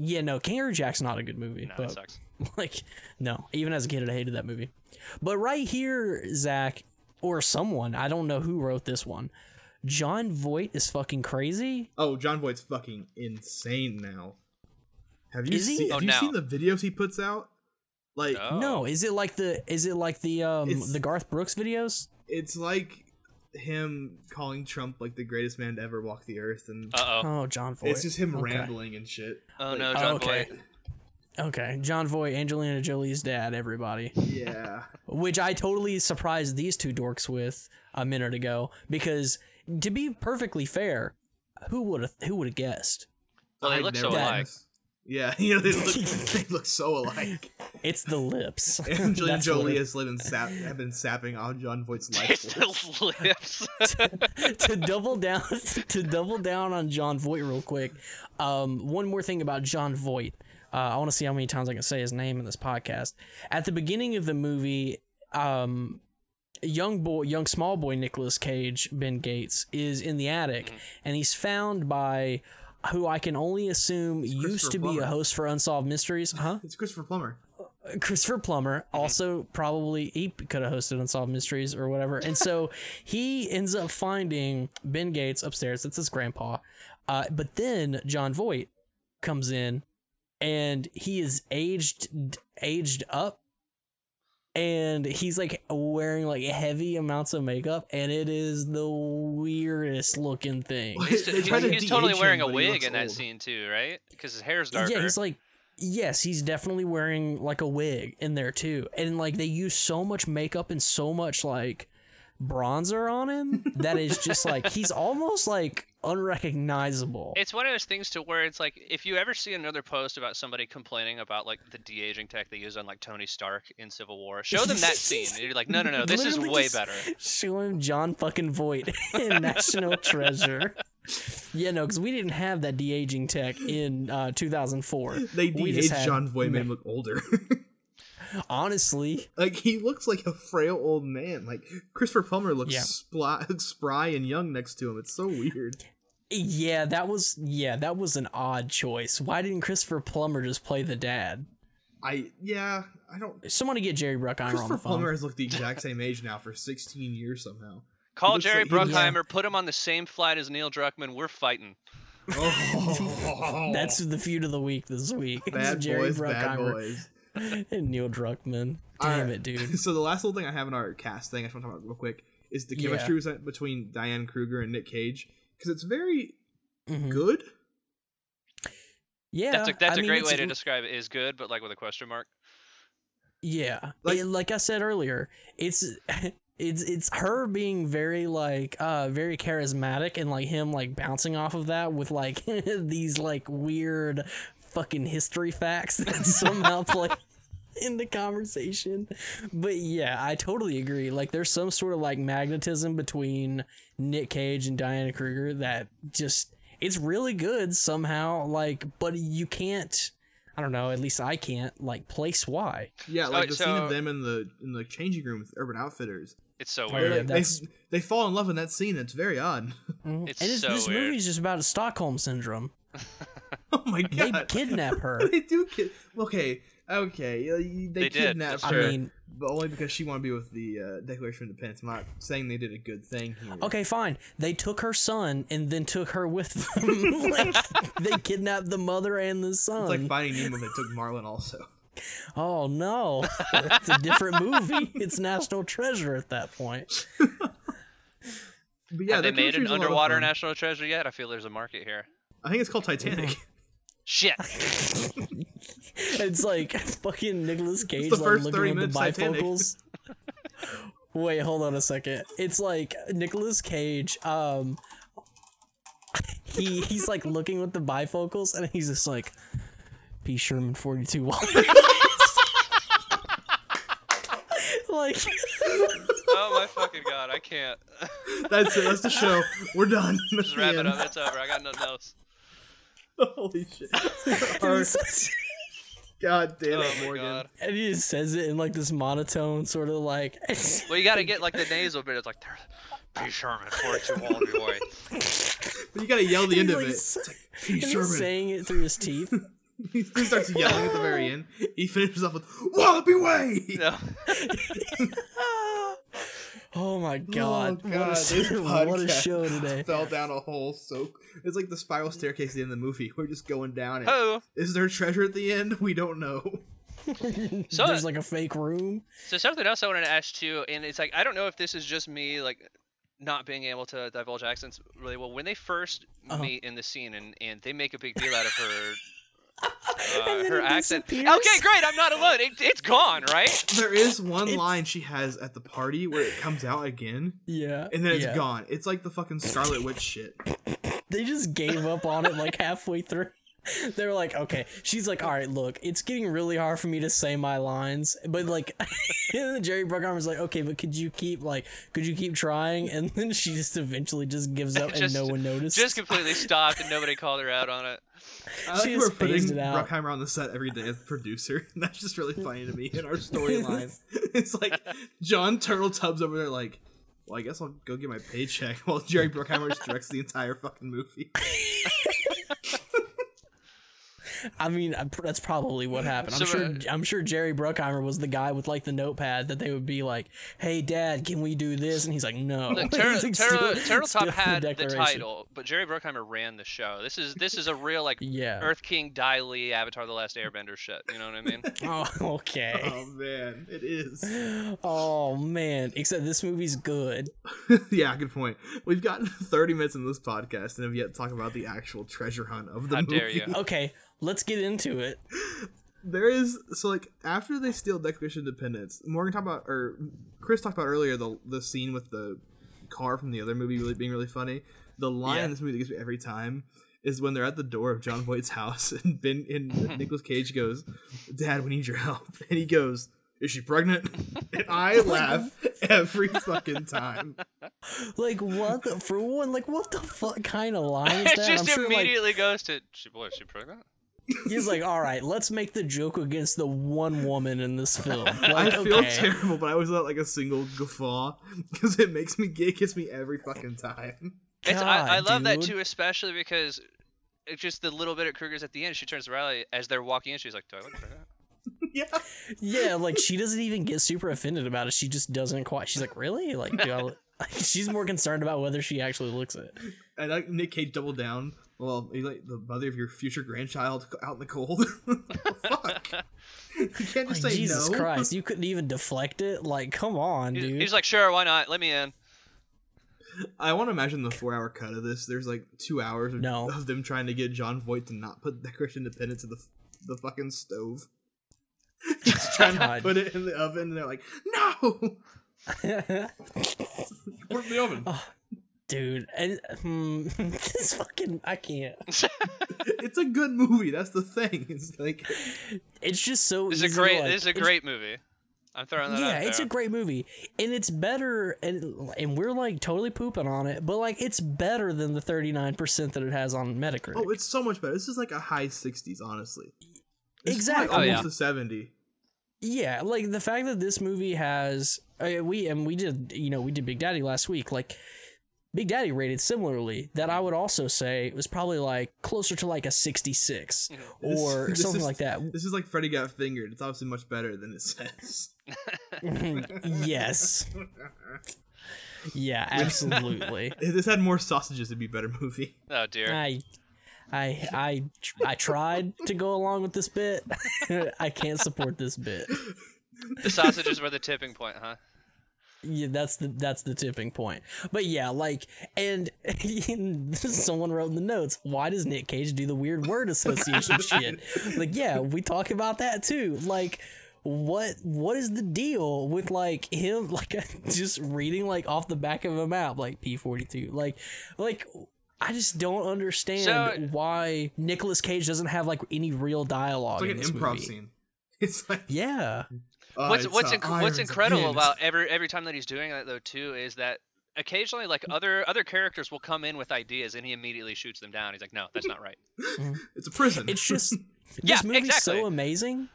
Yeah, no, Kangaroo Jack's not a good movie, No, but it sucks. like no even as a kid i hated that movie but right here zach or someone i don't know who wrote this one jon voight is fucking crazy Oh, Jon Voight's fucking insane now. Have you Is he? seen? Oh, you now. seen the videos he puts out? Like, Oh. no is it like the is it like the um It's- the garth brooks videos it's like him calling Trump like the greatest man to ever walk the earth, and Uh oh. oh jon voight it's just him Okay. rambling and shit. Oh Like, no, Oh, Jon okay Voight. Okay jon voight angelina jolie's dad everybody Yeah, which i totally surprised these two dorks with a minute ago because to be perfectly fair who would have who would have guessed Well, they I'd look never so guessed. alike. Yeah, you know they look, they look so alike. it's the lips Angelina That's what Jolie has lived sap, have been sapping on Jon Voight's life. force. the lips. to double down to double down on Jon Voight real quick. Um, one more thing about Jon Voight. Uh, I want to see how many times I can say his name in this podcast. At the beginning of the movie, um, young boy, young small boy Nicolas Cage, Ben Gates, is in the attic, and he's found by who I can only assume used to be a host for Unsolved Mysteries, huh? It's Christopher Plummer. Christopher Plummer also probably he could have hosted Unsolved Mysteries or whatever, and so he ends up finding Ben Gates upstairs. That's his grandpa, uh, but then Jon Voight comes in, and he is aged aged up, and he's like wearing like heavy amounts of makeup, and it is the weirdest looking thing. he's, he's- to he's totally wearing him, a wig looks in that old. scene too, right? Because his hair's darker. Yeah, he's like yes, he's definitely wearing like a wig in there too. And like they use so much makeup and so much like bronzer on him that is just like he's almost like unrecognizable. It's one of those things to where it's like if you ever see another post about somebody complaining about like the de-aging tech they use on like Tony Stark in Civil War, show them that scene. And you're like, no, no, no, this is way better. Show him Jon fucking Voight in National Treasure. Yeah, no, because we didn't have that de aging tech in uh, 2004. They We just de-aged had Jon Voight, made him look older. Honestly, like he looks like a frail old man. Like Christopher Plummer looks Yeah. sply, spry and young next to him. It's so weird. Yeah, that was yeah, that was an odd choice. Why didn't Christopher Plummer just play the dad? I yeah, I don't. Someone to get Jerry Bruckheimer on Christopher the phone. Plummer has looked the exact same age now for 16 years somehow. Call Jerry like he looks- Bruckheimer, put him on the same flight as Neil Druckmann. We're fighting. Oh, That's the feud of the week this week. Bad Jerry boys, bad boys. and Neil Druckmann. Damn Alright. it, dude. So the last little thing I have in our cast thing I just want to talk about real quick is the Yeah. chemistry between Diane Kruger and Nick Cage because it's very Mhm. good. Yeah, That's a, that's I a mean, great way to describe it. Is good, but like with a question mark. Yeah, Like- like, like I said earlier, it's it's it's her being very like uh very charismatic and like him like bouncing off of that with like these like weird fucking history facts that somehow play in the conversation. But yeah, I totally agree. Like there's some sort of like magnetism between Nick Cage and Diana Kruger that just it's really good somehow like but you can't I don't know, at least I can't like place why. Yeah, like Oh, the scene of them in the in the changing room with Urban Outfitters. It's so weird. yeah, they, they fall in love in that scene. It's very odd. Mhm. It's and this, so this weird. movie's just about a Stockholm syndrome. oh my god! They kidnap her. they do kid. Okay, okay. uh, you- They, kidnapped did, kidnap that's I mean, but only because she wanted to be with the uh, Declaration of Independence. I'm not saying they did a good thing here. okay, fine. They took her son and then took her with them. like they kidnapped the mother and the son. It's like Finding Nemo. They took Marlin also. oh no, it's a different movie. It's National Treasure at that point. But yeah, Have they made an chemistry's a lot of underwater national treasure yet? I feel there's a market here. I think it's called Titanic. Shit. It's like fucking Nicolas Cage the like first looking 30 with the bifocals. Wait, hold on a second. It's like Nicolas Cage. Um, he he's like looking with the bifocals, and he's just like, P. Sherman forty two like Oh my fucking god, I can't. That's it. That's the show. We're done. That's Just wrap it end. up. It's over. I got nothing else. Holy shit. Our- God damn Oh it, my Morgan. god. and he just says it in like this monotone, sort of like. Well, you gotta get like the nasal bit. It's like there's P. Sherman, 42 Wallaby Boy. But you gotta yell the end He's of like it. s- It's like, P. and he's Sherman. saying it through his teeth. He starts yelling at the very end. He finishes off with Wallaby Way. No. Oh my god! Oh, what, a, this what a show today. Fell down a hole so it's like the spiral staircase at the end of the movie. We're just going down it. Oh, Is there treasure at the end? We don't know. So- There's like a fake room. so something else I wanted to ask too, and it's like I don't know if this is just me like not being able to divulge accents really well. When they 1st Uh-huh. meet in the scene and and they make a big deal out of her. And Uh, then her it accent. disappears. Okay, great. I'm not alone. It, it's gone, right? There is one It's- line she has at the party where it comes out again, Yeah. and then it's yeah. gone. It's like the fucking Scarlet Witch shit. They just gave up on it like halfway through. They were like, okay. She's like, all right, look, it's getting really hard for me to say my lines, but like, and then Jerry Bruckheimer's like, okay, but could you keep like, could you keep trying? And then she just eventually just gives up, and Just- no one noticed. Just completely stopped and nobody called her out on it. I like She we're putting. Bruckheimer on the set every day as producer. And that's just really funny to me in our storyline. it's like Jon Turteltaub's over there like, well, I guess I'll go get my paycheck while Jerry Bruckheimer just directs the entire fucking movie. I mean, that's probably what happened. I'm So, sure. uh, I'm sure Jerry Bruckheimer was the guy with like the notepad that they would be like, "Hey, Dad, can we do this?" And he's like, "No." Look, He's, like, Turtle, Turteltaub had the declaration. title, but Jerry Bruckheimer ran the show. This is this is a real like Yeah. Earth King, Dai Li, Avatar: The Last Airbender shit. You know what I mean? Oh, okay. Oh man, it is. Oh man, except this movie's good. yeah, good point. We've gotten 30 minutes in this podcast and have yet to talk about the actual treasure hunt of the How movie. dare you. Okay, let's get into it. There is so like after they steal Declaration of Independence, Morgan talked about or Chris talked about earlier the the scene with the car from the other movie really being really funny. The line Yeah. in this movie that gets me every time is when they're at the door of Jon Voight's house and Ben and Nicolas Cage goes, "Dad, we need your help," and he goes. Is she pregnant? And I oh laugh every fucking time. Like what? The, for one, like what the fuck kind of line is it that? just I'm sure, like, immediately goes to she boy, is she pregnant? He's like, all right, let's make the joke against the one woman in this film. I feel okay. terrible, but I always let like a single guffaw because it makes me it gets me every fucking time. It's, I, I God, love that too, especially because it's just the little bit at Kruger's at the end. She turns around as they're walking in. She's like, "Do I look for that?" yeah, Yeah, like she doesn't even get super offended about it. She just doesn't quite. She's like, really? Like, do I? look-" She's more concerned about whether she actually looks it. and like Nick Cage doubled down. Well, you like the mother of your future grandchild out in the cold. Fuck, you can't just Like, say Jesus no. Christ, you couldn't even deflect it. Like, come on, He's, dude. he's like, "Sure, why not? Let me in." I want to imagine the four-hour cut of this. There's like two hours of, No. of them trying to get Jon Voight to not put Declaration of Independence in the the fucking stove. Just trying to put it in the oven, and they're like, "No, put it in the oven." Ah, dude, and hmm, this fucking I can't. it's a good movie. That's the thing. It's like It's just so. It's is a great. like- this is a it's- great movie. I'm throwing that Yeah, out it's a great movie, and it's better, and and we're like totally pooping on it, but like it's better than the thirty nine percent that it has on Metacritic. oh, it's so much better. This is like a high sixties, honestly. This is like Exactly. Oh, yeah. almost a seventy. Yeah, like the fact that this movie has uh, we and we did you know we did Big Daddy last week. Like Big Daddy rated similarly. That I would also say was probably like closer to like a sixty six This- or this something is- like that. This is like Freddy got fingered. It's obviously much better than it says. yes. Yeah, absolutely. If this had more sausages, it'd be a better movie. Oh dear. I. I I I tried to go along with this bit. I can't support this bit. The sausages were the tipping point, huh? Yeah, that's the that's the tipping point. But yeah, like, and someone wrote in the notes, why does Nick Cage do the weird word association shit? Like, yeah, we talk about that too. Like, what what is the deal with like him like just reading like off the back of a map like P forty two like like I just don't understand So- why Nicolas Cage doesn't have like any real dialogue It's like in an improv movie. scene. It's like Yeah, uh, what's it's, what's inc- what's incredible pins. about every every time that he's doing that though too is that occasionally like other other characters will come in with ideas and he immediately shoots them down. He's like, no, that's not right. it's a prison. it's just Yeah, this movie's exactly. so amazing.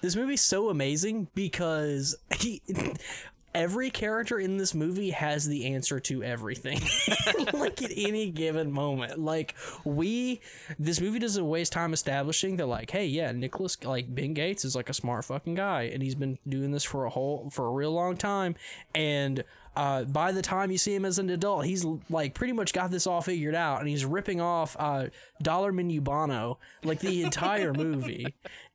This movie's so amazing because he every character in this movie has the answer to everything. like at any given moment. Like we this movie doesn't waste time establishing that like, hey, yeah, Nicholas like Ben Gates is like a smart fucking guy and he's been doing this for a whole for a real long time and uh, by the time you see him as an adult, he's like pretty much got this all figured out, and he's ripping off uh, Dollar Menu Bono like the entire movie,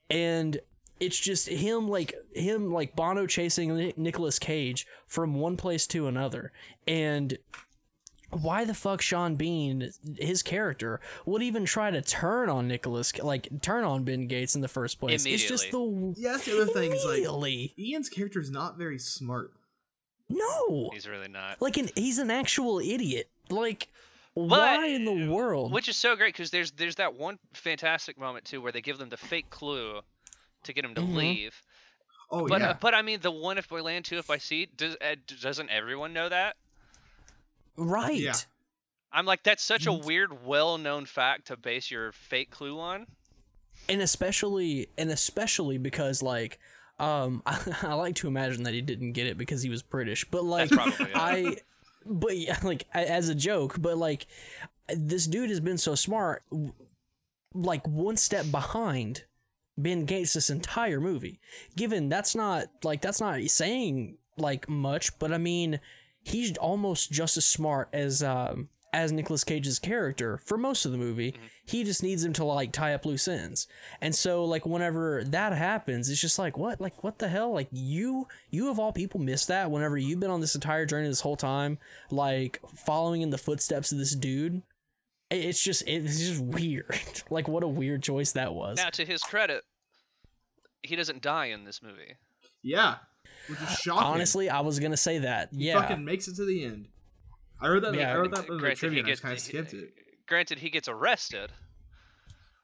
and it's just him like him like Bono chasing Ni- Nicolas Cage from one place to another, and why the fuck Sean Bean, his character, would even try to turn on Nicholas, like turn on Ben Gates in the first place? It's just the yeah, that's the other thing. Is like immediately Ian's character is not very smart. no, He's really not. like an he's an actual idiot. Like why in the world? Which is so great because there's there's that one fantastic moment too where they give them the fake clue to get him to Mhm. leave. Oh But yeah. uh, but I mean the one if we land two if I see does uh, doesn't everyone know that? right. Yeah. I'm like that's such a Mm. weird well-known fact to base your fake clue on. and especially and especially because like um I, like to imagine that he didn't get it because he was british but like probably it. i but yeah like as a joke but like this dude has been so smart like one step behind ben gates this entire movie given that's not like that's not saying like much but i mean he's almost just as smart as um as Nicolas Cage's character for most of the movie. He just needs him to like tie up loose ends. And so like whenever that happens, it's just like what like what the hell? Like you you of all people missed that whenever you've been on this entire journey this whole time, like following in the footsteps of this dude. It- It's just it's just weird. like what a weird choice that was. Now to his credit, he doesn't die in this movie. yeah. Which is shocking. Honestly, I was gonna say that. he Yeah. fucking makes it to the end. I heard that. Yeah. I heard that in the Granted, trivia. he and I gets just kind of skipped it Granted, he gets arrested.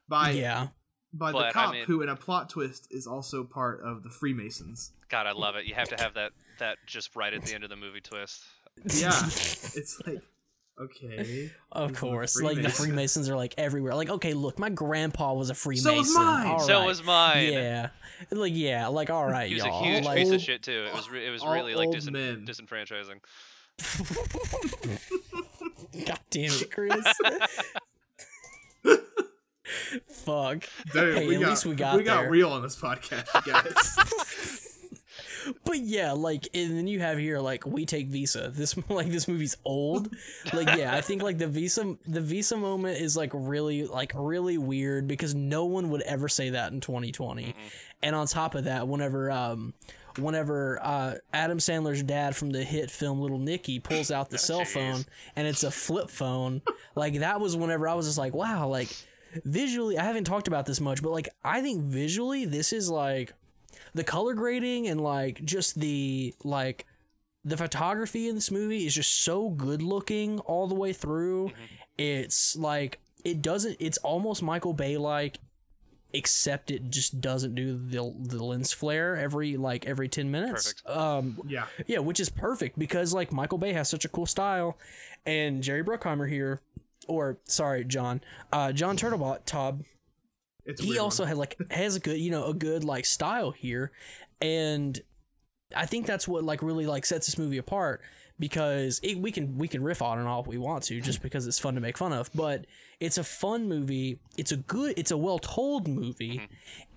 by yeah. by But, the cop mean- who, in a plot twist, is also part of the Freemasons. God, I love it. You have to have that that just right at the end of the movie twist. Yeah, it's like okay. Of He's a course. Like the Freemasons are like everywhere. Like, okay, look, my grandpa was a Freemason. So was mine. All so right. was mine. Yeah. Like yeah, like all right, He was y'all. a huge like, piece of shit too. It was re- it was really like old disin- men. disenfranchising. God damn it, Chris. Fuck. Dude, Hey, we at got, least we got we got there. real on this podcast, you guys. But yeah, like and then you have here like we take Visa. This like this movie's old. Like yeah, I think like the Visa the Visa moment is like really like really weird because no one would ever say that in 2020. And on top of that, whenever um whenever uh Adam Sandler's dad from the hit film Little Nicky pulls out the cell jeez. phone and it's a flip phone, like that was whenever I was just like, wow, like visually I haven't talked about this much, but like I think visually this is like the color grading and like just the like the photography in this movie is just so good looking all the way through. It's like it doesn't it's almost Michael Bay like except it just doesn't do the the lens flare every like every 10 minutes. Perfect. Um yeah, yeah, which is perfect because like Michael Bay has such a cool style, and Jerry Bruckheimer here, or sorry, John, uh, Jon Turteltaub, it's a he also one. had like has a good you know a good like style here, and I think that's what like really like sets this movie apart because it, we can we can riff on and all we want to just because it's fun to make fun of, but it's a fun movie. It's a good, it's a well told movie,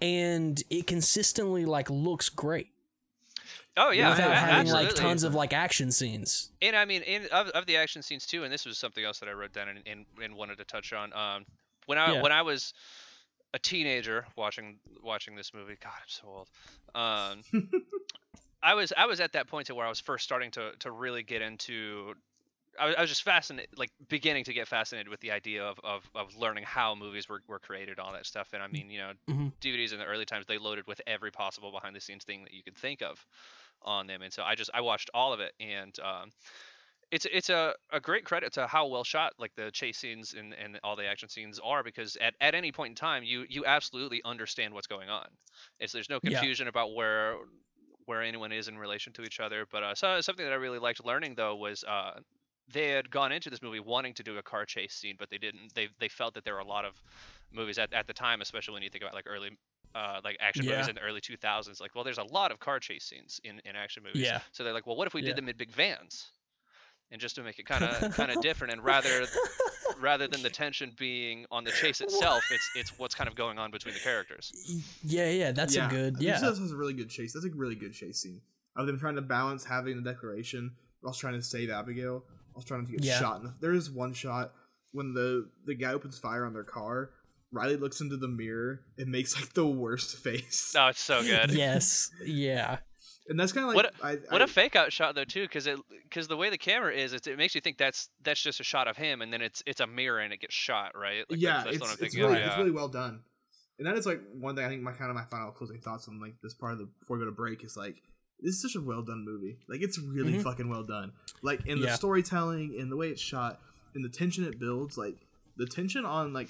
and it consistently like looks great Oh yeah, without a- having absolutely. like tons of like action scenes. And I mean, in, of, of the action scenes too, and this was something else that I wrote down and, and, and wanted to touch on. Um, when I Yeah. when I was a teenager watching watching this movie, God, I'm so old. Um, I was I was at that point to where I was first starting to to really get into. I was, I was just fascinated, like beginning to get fascinated with the idea of, of, of learning how movies were, were created, all that stuff. And I mean, you know, Mhm. DVDs in the early times they loaded with every possible behind the scenes thing that you could think of on them. And so I just I watched all of it, and um, it's it's a, a great credit to how well shot like the chase scenes and, and all the action scenes are because at, at any point in time you you absolutely understand what's going on. It's there's no Yeah. confusion about where where anyone is in relation to each other. But uh, so, something that I really liked learning though was uh, they had gone into this movie wanting to do a car chase scene, but they didn't. They they felt that there were a lot of movies at, at the time, especially when you think about like early. Uh, like action movies in the early 2000s like well there's a lot of car chase scenes in, in action movies Yeah. so they're like well what if we Yeah. did them in big vans and just to make it kind of kind of different and rather rather than the tension being on the chase itself it's it's what's kind of going on between the characters Yeah, yeah, that's a good. This Yeah, is a really good chase. That's a really good chase scene of them trying to balance having the declaration, but also trying to save Abigail. Also trying to get Yeah. shot. In the, there is one shot when the the guy opens fire on their car. Riley looks into the mirror and makes like the worst face, oh it's so good yes, yeah, and that's kind of What like what I, a fake out shot though too because it because the way the camera is it's, it makes you think that's that's just a shot of him and then it's it's a mirror and it gets shot right Like, yeah, that's, that's it's, it's really yeah. it's really well done, and that is like one thing I think my kind of my final closing thoughts on like this part of the before we go to break is like this is such a well done movie. Like it's really Mhm. fucking well done. Like in the Yeah. storytelling, in the way it's shot, in the tension it builds. Like the tension on like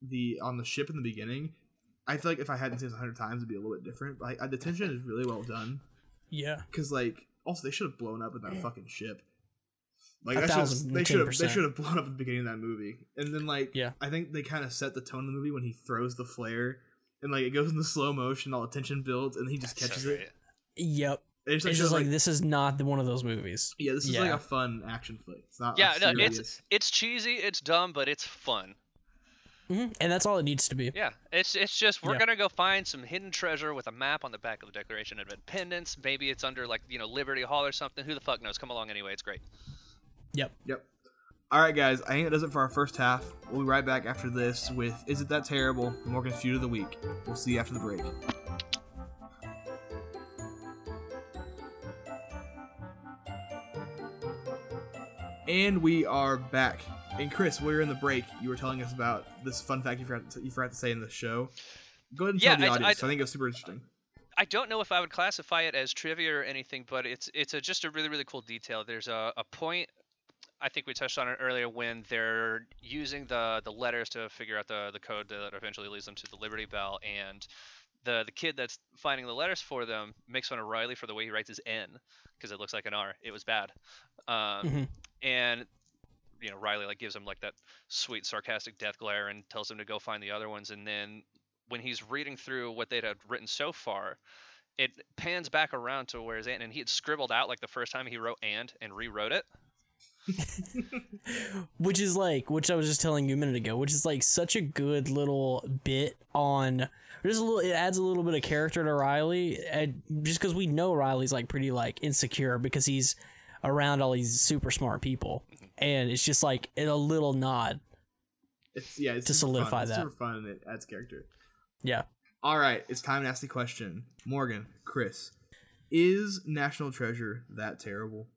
the on the ship in the beginning. I feel like if I hadn't seen this a hundred times, it'd be a little bit different. But like, the tension is really well done yeah. because like also they should have blown up in that fucking ship. Like A that should've- thousand they should have they should have blown up at the beginning of that movie, and then like Yeah. I think they kind of set the tone of the movie when he throws the flare, and like it goes into slow motion, all the tension builds, and he just That's catches great. it. Yep. And it's, It's just just like, like this is not the, one of those movies. yeah, this is like a fun action flick. It's not Yeah, a no, serious. it's it's cheesy, it's dumb, but it's fun. Hmm And that's all it needs to be. Yeah, it's it's just we're Yeah. gonna go find some hidden treasure with a map on the back of the Declaration of Independence. Maybe it's under like you know Liberty Hall or something. Who the fuck knows? Come along anyway. It's great. Yep. Yep. All right, guys. I think that does it for our first half. We'll be right back after this with "Is It That Terrible?" Morgan's feud of the week. We'll see you after the break. And we are back. And Chris, while you're in the break, you were telling us about this fun fact you forgot to, you forgot to say in the show. Go ahead and Yeah, tell the I- audience. I- I, think it was super interesting. I don't know if I would classify it as trivia or anything, but it's it's a, just a really really cool detail. There's a, a point I think we touched on it earlier when they're using the the letters to figure out the the code that eventually leads them to the Liberty Bell, and the the kid that's finding the letters for them makes fun of Riley for the way he writes his N because it looks like an R. It was bad, um, Mhm. and you know Riley like gives him like that sweet sarcastic death glare and tells him to go find the other ones, and then when he's reading through what they'd had written so far, it pans back around to where his aunt and he had scribbled out like the first time he wrote and and rewrote it. which is like which I was just telling you a minute ago, which is like such a good little bit on there's a little it adds a little bit of character to Riley and just because we know Riley's like pretty like insecure because he's around all these super smart people and it's just like a little nod It's yeah, it's To solidify fun. It's super fun it adds character. yeah All right, it's time to ask the question. Morgan, Chris, is National Treasure that terrible?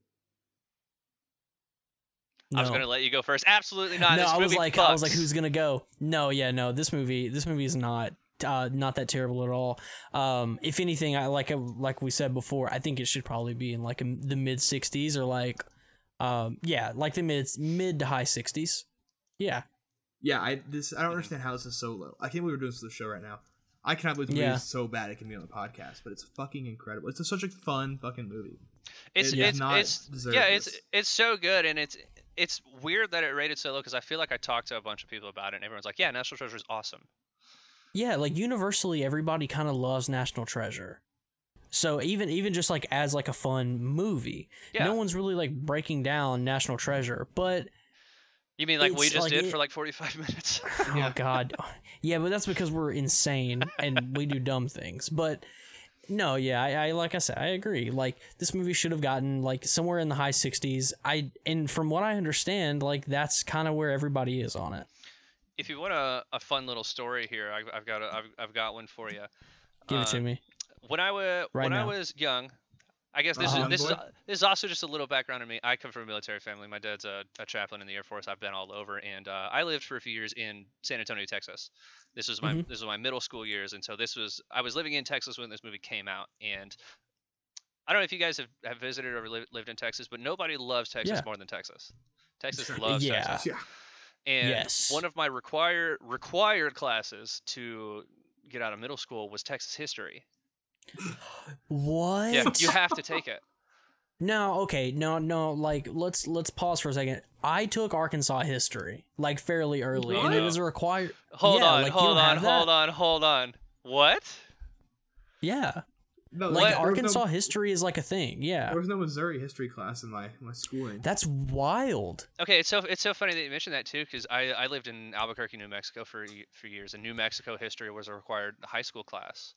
I was gonna let you go first. Absolutely not. no, This I was movie like, I was like, who's gonna go? No, yeah, no. This movie, this movie is not, uh, not that terrible at all. Um, if anything, I like, like we said before, I think it should probably be in like a, the mid '60s or like, um, yeah, like the mid mid to high '60s. Yeah, Yeah, I this I don't understand how this is so low. I can't believe we're doing this to the show right now. I cannot believe the movie Yeah. is so bad it can be on the podcast, but it's fucking incredible. It's such a fun fucking movie. It's It it's not it's deserve yeah, it's this. it's so good, and it's it's weird that it rated so low because I feel like I talked to a bunch of people about it, and everyone's like, yeah, National Treasure is awesome. yeah. Like universally, everybody kind of loves National Treasure. So even even just like as like a fun movie, Yeah. no one's really like breaking down National Treasure, but You mean like we just like did it- for like 45 minutes? Oh God, yeah, but that's because we're insane and we do dumb things. But no, yeah, I, I like I said, I agree. Like this movie should have gotten like somewhere in the high sixties. I and from what I understand, like that's kind of where everybody is on it. if you want a, a fun little story here, I've, I've got a, I've, I've got one for you. Give it to Um, me. When I was Right when I was young, I guess this Uh-huh. is this is this is also just a little background on me. I come from a military family. My dad's a, a chaplain in the Air Force. I've been all over, and uh, I lived for a few years in San Antonio, Texas. This was my Mhm. this was my middle school years, and so this was I was living in Texas when this movie came out, and I don't know if you guys have, have visited or li- lived in Texas, but nobody loves Texas Yeah. more than Texas. Texas loves Yeah. Texas. Yeah. And Yes. one of my required required classes to get out of middle school was Texas history. What? Yeah, you have to take it. No, okay, no, no. Like, let's let's pause for a second. I took Arkansas history like fairly early, and it was a required. Hold Yeah, on, like, hold on, hold that? on, hold on. What? Yeah, No, like there was Arkansas no, history is like a thing. Yeah, there was no Missouri history class in my my schooling. that's wild. Okay, it's so it's so funny that you mentioned that too, because I, I lived in Albuquerque, New Mexico for for years, and New Mexico history was a required high school class.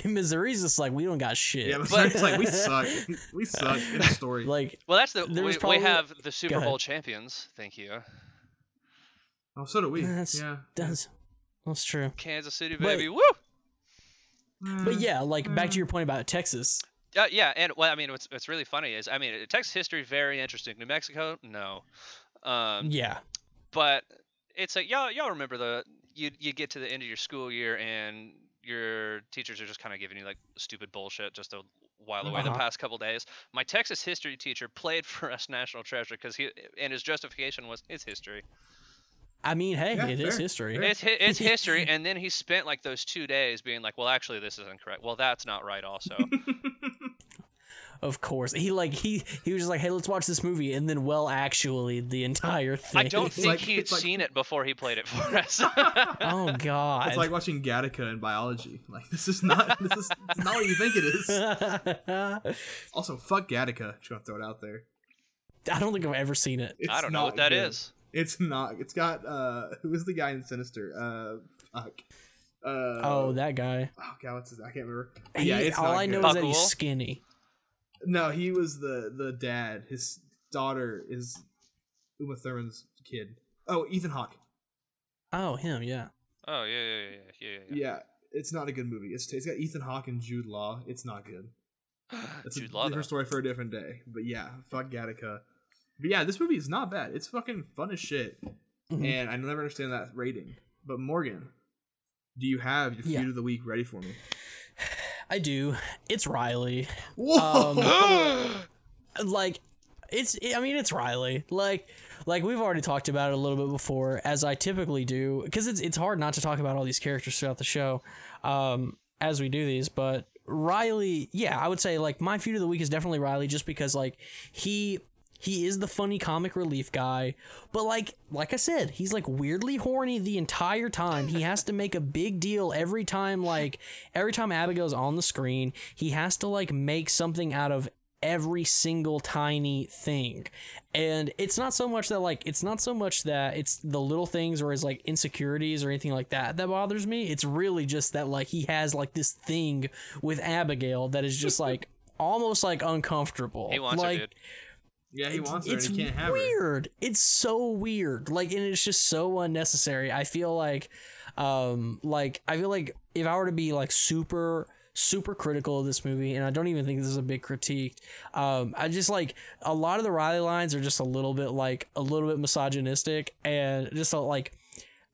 Missouri's just like we don't got shit. yeah, Missouri's like we suck. We suck in the story. like Well, that's the we, was we have the Super. Bowl champions. Thank you, oh, so do we. That's- yeah. that's that's true. Kansas City, But- baby. Woo! But yeah, like back to your point about Texas. Uh, yeah, and well, I mean, what's what's really funny is, I mean, Texas history very interesting. New Mexico, no. Um, Yeah, but it's like y'all y'all remember the you you get to the end of your school year and your teachers are just kind of giving you like stupid bullshit just to while away the Uh-huh. past couple days. My Texas history teacher played for us national treasure because he and his justification was it's history. I mean, hey, Yeah, it is fair, history. fair. It's hi- it's history, and then he spent like those two days being like, well, actually, this isn't correct. Well, that's not right, also. Of course, he like he he was just like, hey, let's watch this movie, and then well, actually, the entire thing. I don't think like- he had it's like- seen it before he played it for us. Oh God. It's like watching Gattaca in biology. Like this is not this is not what you think it is. Also, fuck Gattaca. Just gonna throw it out there. I don't think I've ever seen it. It's I don't know what that good. is. It's not. It's got uh, who is the guy in Sinister? Uh, fuck. Uh, oh, that guy. oh god, what's his? I can't remember. He, yeah, it's all not I know good. is that he's skinny. No, he was the the dad. His daughter is Uma Thurman's kid. Oh, Ethan Hawke. Oh, him, yeah. Oh yeah, yeah, yeah, yeah, yeah. yeah. Yeah, it's not a good movie. It's it's got Ethan Hawke and Jude Law. It's not good. It's Jude a Law, though. different story for a different day. But yeah, fuck Gattaca. But yeah, this movie is not bad. It's fucking fun as shit. Mhm. And I never understand that rating. But Morgan, do you have your Yeah. feud of the week ready for me? I do. It's Riley. Whoa! like it's i mean it's riley like like we've already talked about it a little bit before as i typically do because it's, it's hard not to talk about all these characters throughout the show um as we do these but riley yeah i would say like my feud of the week is definitely riley just because like he he is the funny comic relief guy but like like i said he's like weirdly horny the entire time he has to make a big deal every time like every time abigail's on the screen he has to like make something out of every single tiny thing. And it's not so much that like it's not so much that it's the little things or his like insecurities or anything like that that bothers me. It's really just that like he has like this thing with Abigail that is just like almost like uncomfortable. He wants like, her, dude. Yeah, he wants her and it's he can't have her. weird. It's so weird. Like, and it's just so unnecessary. I feel like, um, like I feel like if I were to be like super super critical of this movie and i don't even think this is a big critique um i just like a lot of the riley lines are just a little bit like a little bit misogynistic and just uh, like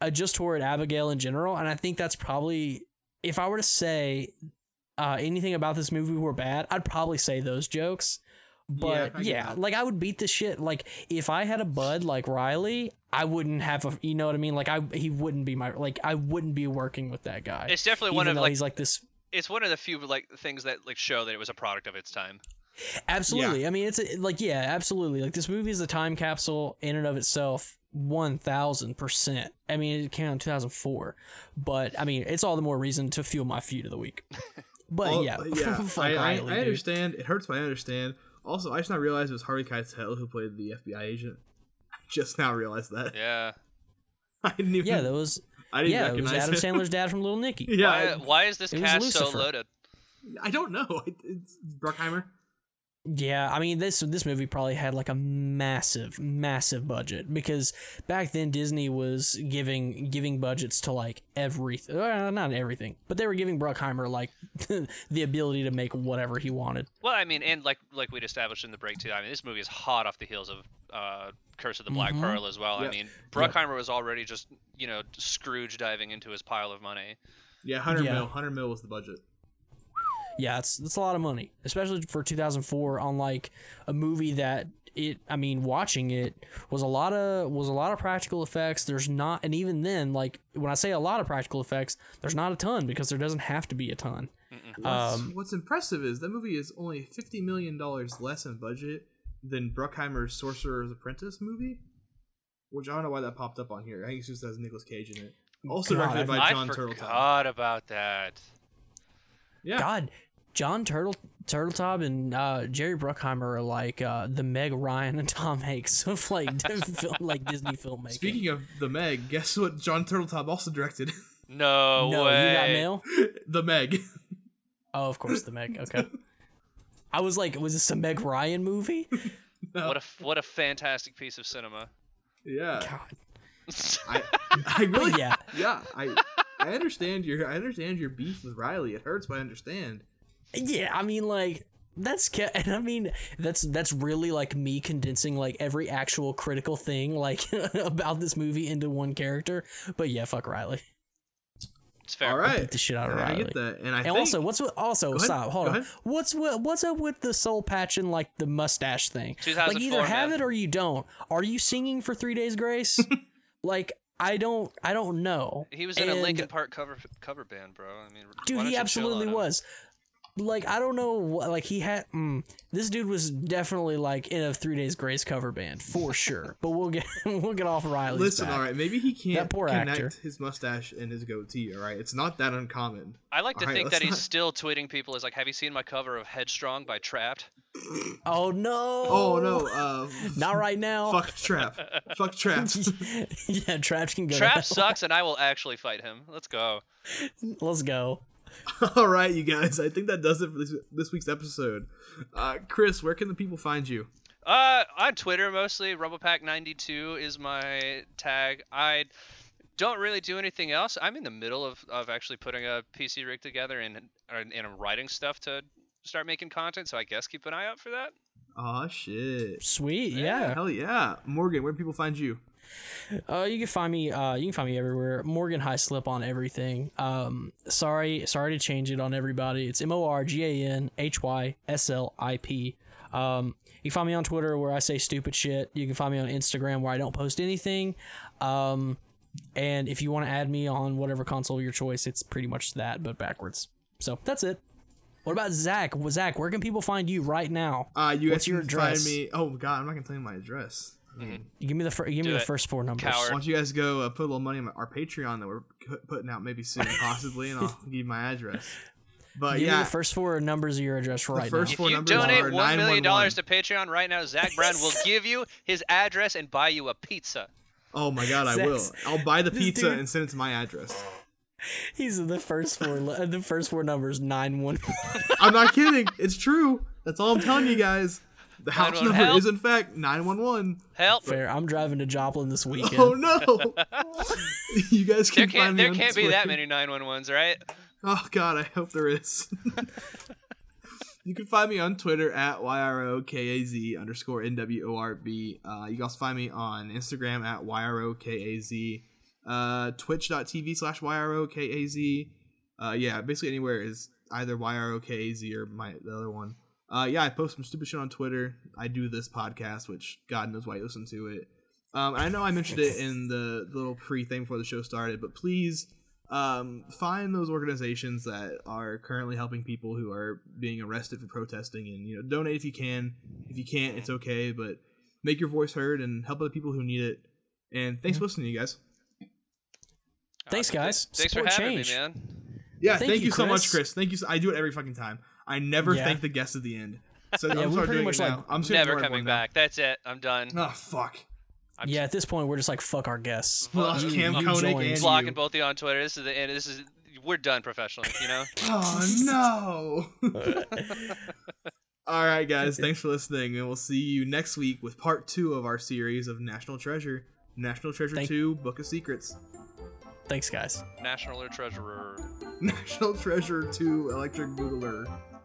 uh, just toward abigail in general and i think that's probably if i were to say uh anything about this movie were bad i'd probably say those jokes but I get yeah, that. like I would beat the shit. Like if I had a bud like Riley, I wouldn't have a. You know what I mean? Like I, he wouldn't be my. Like I wouldn't be working with that guy. It's definitely one of though like he's like this. it's one of the few like things that like show that it was a product of its time. Absolutely. I mean, it's a, like yeah, absolutely. Like this movie is a time capsule in and of itself. One thousand percent. I mean, it came out in two thousand four, but I mean, it's all the more reason to fuel my feud of the week. But Well, yeah, yeah. fuck I, I, Riley, I dude. understand. It hurts, but I understand. Also, I just now realized it was Harvey Keitel who played the FBI agent. I just now realized that. Yeah. I didn't even. Yeah, that was I didn't yeah, it was recognize Adam him. Sandler's dad from Little Nicky. yeah, why, why is this cast so Lucifer. loaded? I, I don't know. It's Bruckheimer. Yeah, I mean this this movie probably had like a massive, massive budget because back then Disney was giving giving budgets to like everything, well, not everything, but they were giving Bruckheimer like the ability to make whatever he wanted. Well, I mean, and like like we'd established in the break too. I mean, this movie is hot off the heels of uh, Curse of the Black Mhm. Pearl as well. I mean, Bruckheimer was already just you know Scrooge diving into his pile of money. Yeah, hundred Yeah. mil. Hundred mil was the budget. Yeah, it's it's a lot of money, especially for 2004 on like a movie that it. I mean, watching it was a lot of was a lot of practical effects. There's not, and even then, like when I say a lot of practical effects, there's not a ton because there doesn't have to be a ton. What's, Um, what's impressive is that movie is only fifty million dollars less in budget than Bruckheimer's Sorcerer's Apprentice movie, which I don't know why that popped up on here. I think it's just has Nicolas Cage in it. Also God, directed by I Jon Turteltaub. forgot about that. Yeah, God, Jon Turtle Turteltaub and uh, Jerry Bruckheimer are like uh, the Meg Ryan and Tom Hanks of like film, like Disney filmmaking. Speaking of the Meg, guess what? Jon Turteltaub also directed No, no, way. you got mail. the Meg. Oh, of course, the Meg. Okay. I was like, was this a Meg Ryan movie? What a what a fantastic piece of cinema. Yeah, God. I, I really, yeah. yeah, I, I understand your, I understand your beef with Riley. It hurts, but I understand. Yeah, I mean, like that's ca- and I mean that's that's really like me condensing like every actual critical thing like about this movie into one character. But yeah, fuck Riley. It's fair. All right, Beat the shit out of I Riley. get that, and I And think also, what's with also ahead, stop? Hold go on. ahead. What's with, what's up with the soul patch and like the mustache thing? Like either have man. it or you don't. Are you singing for Three Days Grace? like I don't I don't know. He was in a And- Linkin Park cover cover band, bro. I mean, dude he absolutely was. him? Was like i don't know what like he had mm, this dude was definitely like in a three days grace cover band for sure but we'll get we'll get off Riley Listen, back. all right, maybe he can't That poor connect actor. his mustache and his goatee. All right, it's not that uncommon. I like to All right, think let's that he's not- still tweeting people as like, "Have you seen my cover of Headstrong by Trapt?" oh no Oh no, uh, not right now fuck trap, fuck traps. yeah trapt can go to Trap sucks, and I will actually fight him. Let's go. let's go all right, you guys, I think that does it for this, this week's episode. Uh, Chris, where can the people find you? Uh, on Twitter mostly. RumblePack92 is my tag. I don't really do anything else. I'm in the middle of, of actually putting a PC rig together and and and I'm writing stuff to start making content. So I guess keep an eye out for that. Oh shit. sweet yeah Hell yeah, Morgan. Where can people find you? Uh, you can find me. Uh, you can find me everywhere. Morgan Hyslip on everything. Um, sorry, sorry to change it on everybody. It's M O R G A N H Y S L I P. Um, you can find me on Twitter where I say stupid shit. You can find me on Instagram where I don't post anything. Um, and if you want to add me on whatever console of your choice, it's pretty much that, but backwards. So that's it. What about Zach? Well, Zach, where can people find you right now? Uh, you What's your can find address? me. Oh god, I'm not gonna tell you my address. I mean, You give me the fir- give me Do the first four numbers. coward. Why don't you guys go uh, put a little money on our Patreon that we're putting out maybe soon, possibly, and I'll give you my address. But Give me yeah, the first four numbers of your address right first now. If Four you numbers donate are one million 911. dollars to Patreon right now, Zach Brown will give you his address and buy you a pizza. oh my god, I will. I'll buy the pizza dude- and send it to my address. He's the first four. the first four numbers nine one. I'm not kidding. It's true. That's all I'm telling you guys. The house 911 number help. is in fact 911. Help! Fair. I'm driving to Joplin this weekend. Oh no! you guys There can can't find me there on can't be that Twitter. many 911s, right? Oh god, I hope there is. you can find me on Twitter at yrokaz underscore nworb. Uh, you can also find me on Instagram at yrokaz. Uh, Twitch.tv slash yrokaz. Uh, yeah, basically anywhere is either yrokaz or my the other one. Uh, yeah, I post some stupid shit on Twitter. I do this podcast, which God knows why you listen to it. Um, I know I mentioned it in the little pre thing before the show started, but please um, find those organizations that are currently helping people who are being arrested for protesting, and you know donate if you can. If you can't, it's okay, but make your voice heard and help other people who need it. And thanks for listening, you guys. Thanks, guys. Thanks for Support having change. me, man. Yeah, Thank thank, you, you, so much, Chris. Chris. Thank you. So, I do it every fucking time. I never Yeah. thank the guests at the end. So Yeah, I'm we start pretty much, like, I'm Never coming everyone now. back. That's it. I'm done. Oh fuck. I'm Yeah, at this point, we're just like fuck our guests. Well, You- Cam you Koenig joined. and blocking you. both of you on Twitter. This is the end. This is we're done professionally. You know. Oh no. All right, guys. thanks for listening, and we'll see you next week with part two of our series of National Treasure, National Treasure Thank- Two: Book of Secrets, Thanks, guys. National Treasurer. National Treasure Two: Electric Boogaloo.